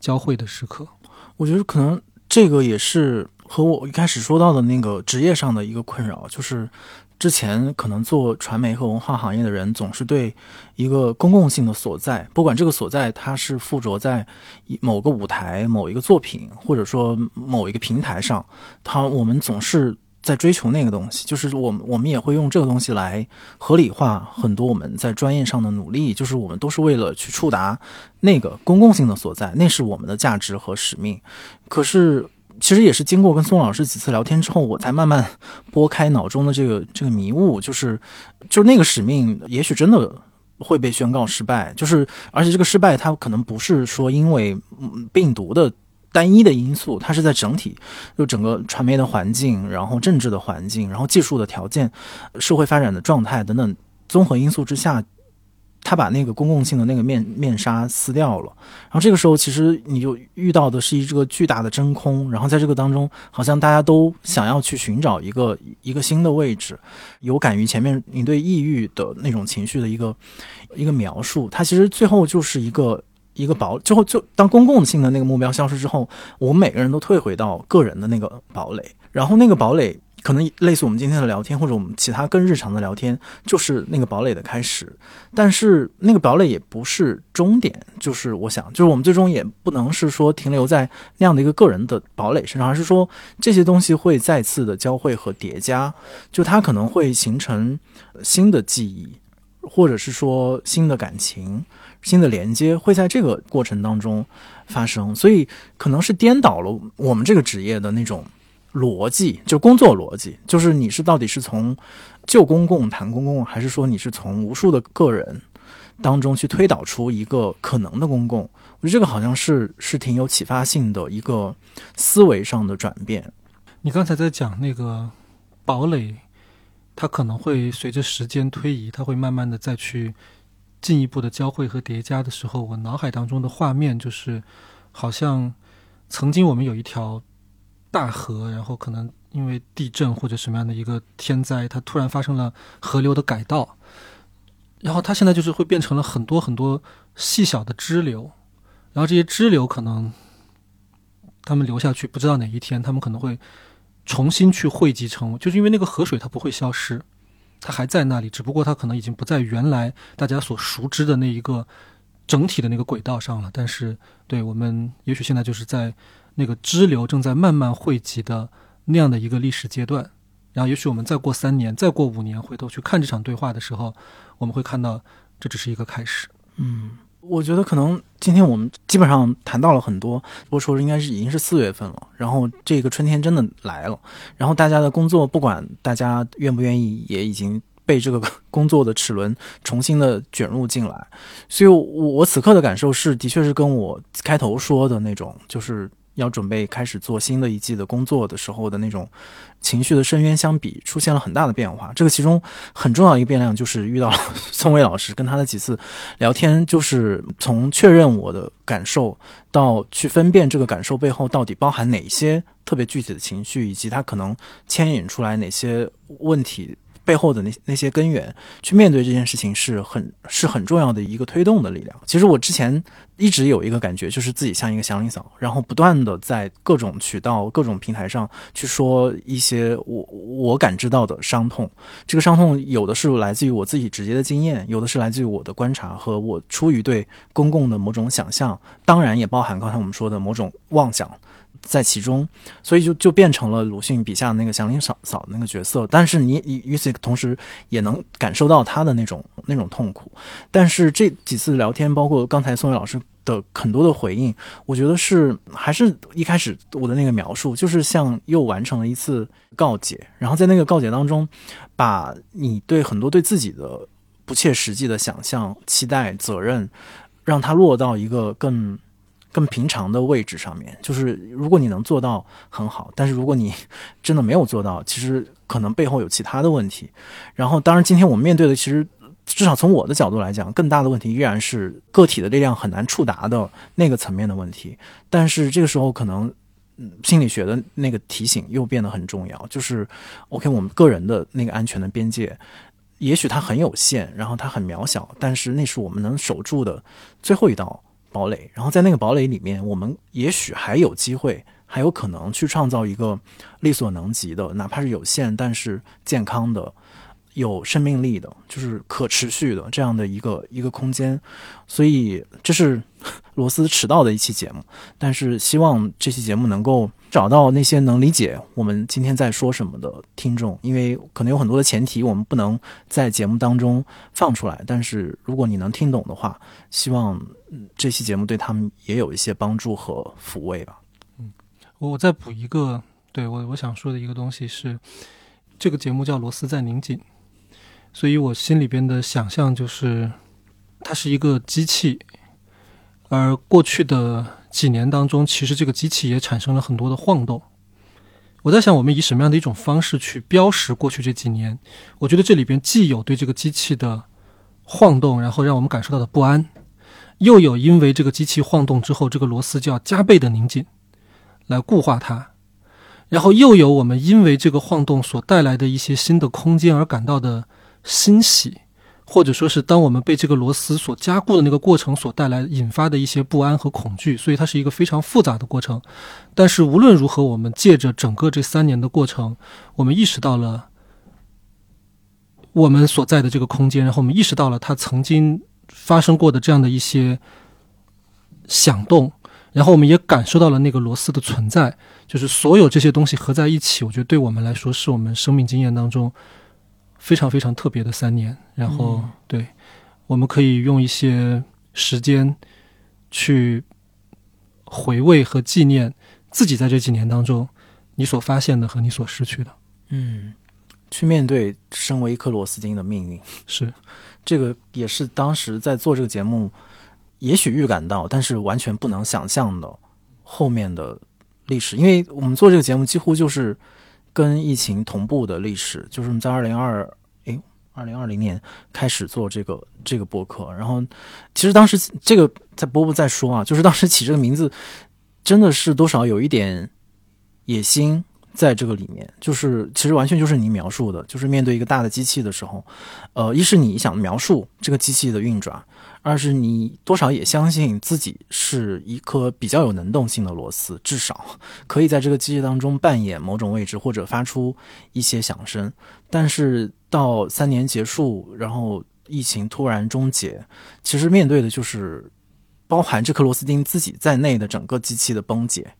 交汇的时刻。我觉得可能这个也是和我一开始说到的那个职业上的一个困扰，就是之前可能做传媒和文化行业的人，总是对一个公共性的所在，不管这个所在它是附着在某个舞台、某一个作品，或者说某一个平台上，它我们总是。在追求那个东西，就是我们我们也会用这个东西来合理化很多我们在专业上的努力，就是我们都是为了去触达那个公共性的所在，那是我们的价值和使命。可是，其实也是经过跟宋老师几次聊天之后，我才慢慢 拨开脑中的这个这个迷雾，就是就那个使命，也许真的会被宣告失败，就是而且这个失败，它可能不是说因为病毒的。单一的因素，它是在整体，就整个传媒的环境，然后政治的环境，然后技术的条件、社会发展的状态等等综合因素之下，它把那个公共性的那个面面纱撕掉了。然后这个时候，其实你就遇到的是一个巨大的真空。然后在这个当中，好像大家都想要去寻找一个一个新的位置。有感于前面你对抑郁的那种情绪的一个一个描述，它其实最后就是一个。一个堡之后，就当公共性的那个目标消失之后，我们每个人都退回到个人的那个堡垒，然后那个堡垒可能类似我们今天的聊天，或者我们其他更日常的聊天，就是那个堡垒的开始。但是那个堡垒也不是终点，就是我想，就是我们最终也不能是说停留在那样的一个个人的堡垒身上，而是说这些东西会再次的交汇和叠加，就它可能会形成新的记忆，或者是说新的感情。新的连接会在这个过程当中发生，所以可能是颠倒了我们这个职业的那种逻辑，就工作逻辑，就是你是到底是从旧公共谈公共，还是说你是从无数的个人当中去推导出一个可能的公共？我觉得这个好像是是挺有启发性的一个思维上的转变。你刚才在讲那个堡垒，它可能会随着时间推移，它会慢慢的再去。进一步的交汇和叠加的时候，我脑海当中的画面就是，好像曾经我们有一条大河，然后可能因为地震或者什么样的一个天灾，它突然发生了河流的改道，然后它现在就是会变成了很多很多细小的支流，然后这些支流可能他们流下去，不知道哪一天他们可能会重新去汇集成，就是因为那个河水它不会消失。它还在那里，只不过它可能已经不在原来大家所熟知的那一个整体的那个轨道上了。但是，对我们也许现在就是在那个支流正在慢慢汇集的那样的一个历史阶段。然后，也许我们再过三年、再过五年，回头去看这场对话的时候，我们会看到这只是一个开始。嗯，我觉得可能今天我们基本上谈到了很多，播出应该是已经是四月份了，然后这个春天真的来了，然后大家的工作不管大家愿不愿意，也已经被这个工作的齿轮重新的卷入进来，所以我我此刻的感受是，的确是跟我开头说的那种，就是要准备开始做新的一季的工作的时候的那种情绪的深渊相比，出现了很大的变化。这个其中很重要一个变量就是遇到了 宋伟老师，跟他的几次聊天，就是从确认我的感受到去分辨这个感受背后到底包含哪些特别具体的情绪，以及它可能牵引出来哪些问题。背后的那那些根源，去面对这件事情是很是很重要的一个推动的力量。其实我之前一直有一个感觉，就是自己像一个祥林嫂，然后不断的在各种渠道、各种平台上去说一些我我感知到的伤痛。这个伤痛有的是来自于我自己直接的经验，有的是来自于我的观察和我出于对公共的某种想象，当然也包含刚才我们说的某种妄想。在其中，所以就就变成了鲁迅笔下那个祥林嫂嫂那个角色。但是你你与此同时也能感受到他的那种那种痛苦。但是这几次聊天，包括刚才宋伟老师的很多的回应，我觉得是还是一开始我的那个描述，就是像又完成了一次告解。然后在那个告解当中，把你对很多对自己的不切实际的想象、期待、责任，让它落到一个更。更平常的位置上面，就是如果你能做到很好，但是如果你 真的没有做到，其实可能背后有其他的问题。然后，当然今天我们面对的，其实至少从我的角度来讲，更大的问题依然是个体的力量很难触达的那个层面的问题。但是这个时候，可能，心理学的那个提醒又变得很重要，就是 OK，我们个人的那个安全的边界，也许它很有限，然后它很渺小，但是那是我们能守住的最后一道。堡垒，然后在那个堡垒里面，我们也许还有机会，还有可能去创造一个力所能及的，哪怕是有限但是健康的、有生命力的，就是可持续的这样的一个 一个空间。所以这是罗斯迟到的一期节目，但是希望这期节目能够找到那些能理解我们今天在说什么的听众，因为可能有很多的前提我们不能在节目当中放出来，但是如果你能听懂的话，希望。这期节目对他们也有一些帮助和抚慰吧。嗯，我再补一个，对我我想说的一个东西是，这个节目叫《螺丝在拧紧》，所以我心里边的想象就是，它是一个机器，而过去的几年当中，其实这个机器也产生了很多的晃动。我在想，我们以什么样的一种方式去标识过去这几年？我觉得这里边既有对这个机器的晃动，然后让我们感受到的不安。又有因为这个机器晃动之后，这个螺丝就要加倍的拧紧，来固化它，然后又有我们因为这个晃动所带来的一些新的空间而感到的欣喜，或者说是当我们被这个螺丝所加固的那个过程所带来引发的一些不安和恐惧，所以它是一个非常复杂的过程。但是无论如何，我们借着整个这三年的过程，我们意识到了我们所在的这个空间，然后我们意识到了它曾经。发生过的这样的一些响动，然后我们也感受到了那个螺丝的存在，就是所有这些东西合在一起，我觉得对我们来说是我们生命经验当中非常非常特别的三年。然后，对，我们可以用一些时间去回味和纪念自己在这几年当中你所发现的和你所失去的。嗯，去面对身为一颗螺丝钉的命运是。这个也是当时在做这个节目，也许预感到，但是完全不能想象的后面的历史。因为我们做这个节目几乎就是跟疫情同步的历史，就是我们在二零二哎二零二零年开始做这个这个播客。然后其实当时这个在波波在说啊，就是当时起这个名字真的是多少有一点野心。在这个里面，就是其实完全就是你描述的，就是面对一个大的机器的时候，呃，一是你想描述这个机器的运转，二是你多少也相信自己是一颗比较有能动性的螺丝，至少可以在这个机器当中扮演某种位置或者发出一些响声。但是到三年结束，然后疫情突然终结，其实面对的就是包含这颗螺丝钉自己在内的整个机器的崩解。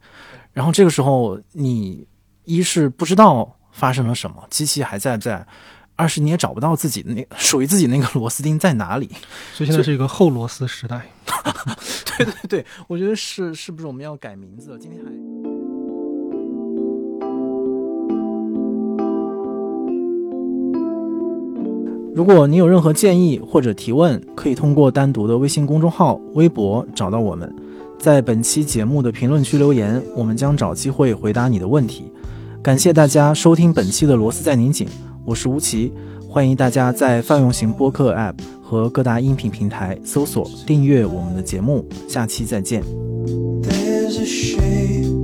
然后这个时候你。一是不知道发生了什么，机器还在不在；二是你也找不到自己那属于自己那个螺丝钉在哪里。所以现在是一个后螺丝时代。对对对，我觉得是是不是我们要改名字了？今天还，如果你有任何建议或者提问，可以通过单独的微信公众号、微博找到我们。在本期节目的评论区留言，我们将找机会回答你的问题。感谢大家收听本期的《螺丝在拧紧》，我是吴奇，欢迎大家在泛用型播客 App 和各大音频平台搜索订阅我们的节目，下期再见。There's a shade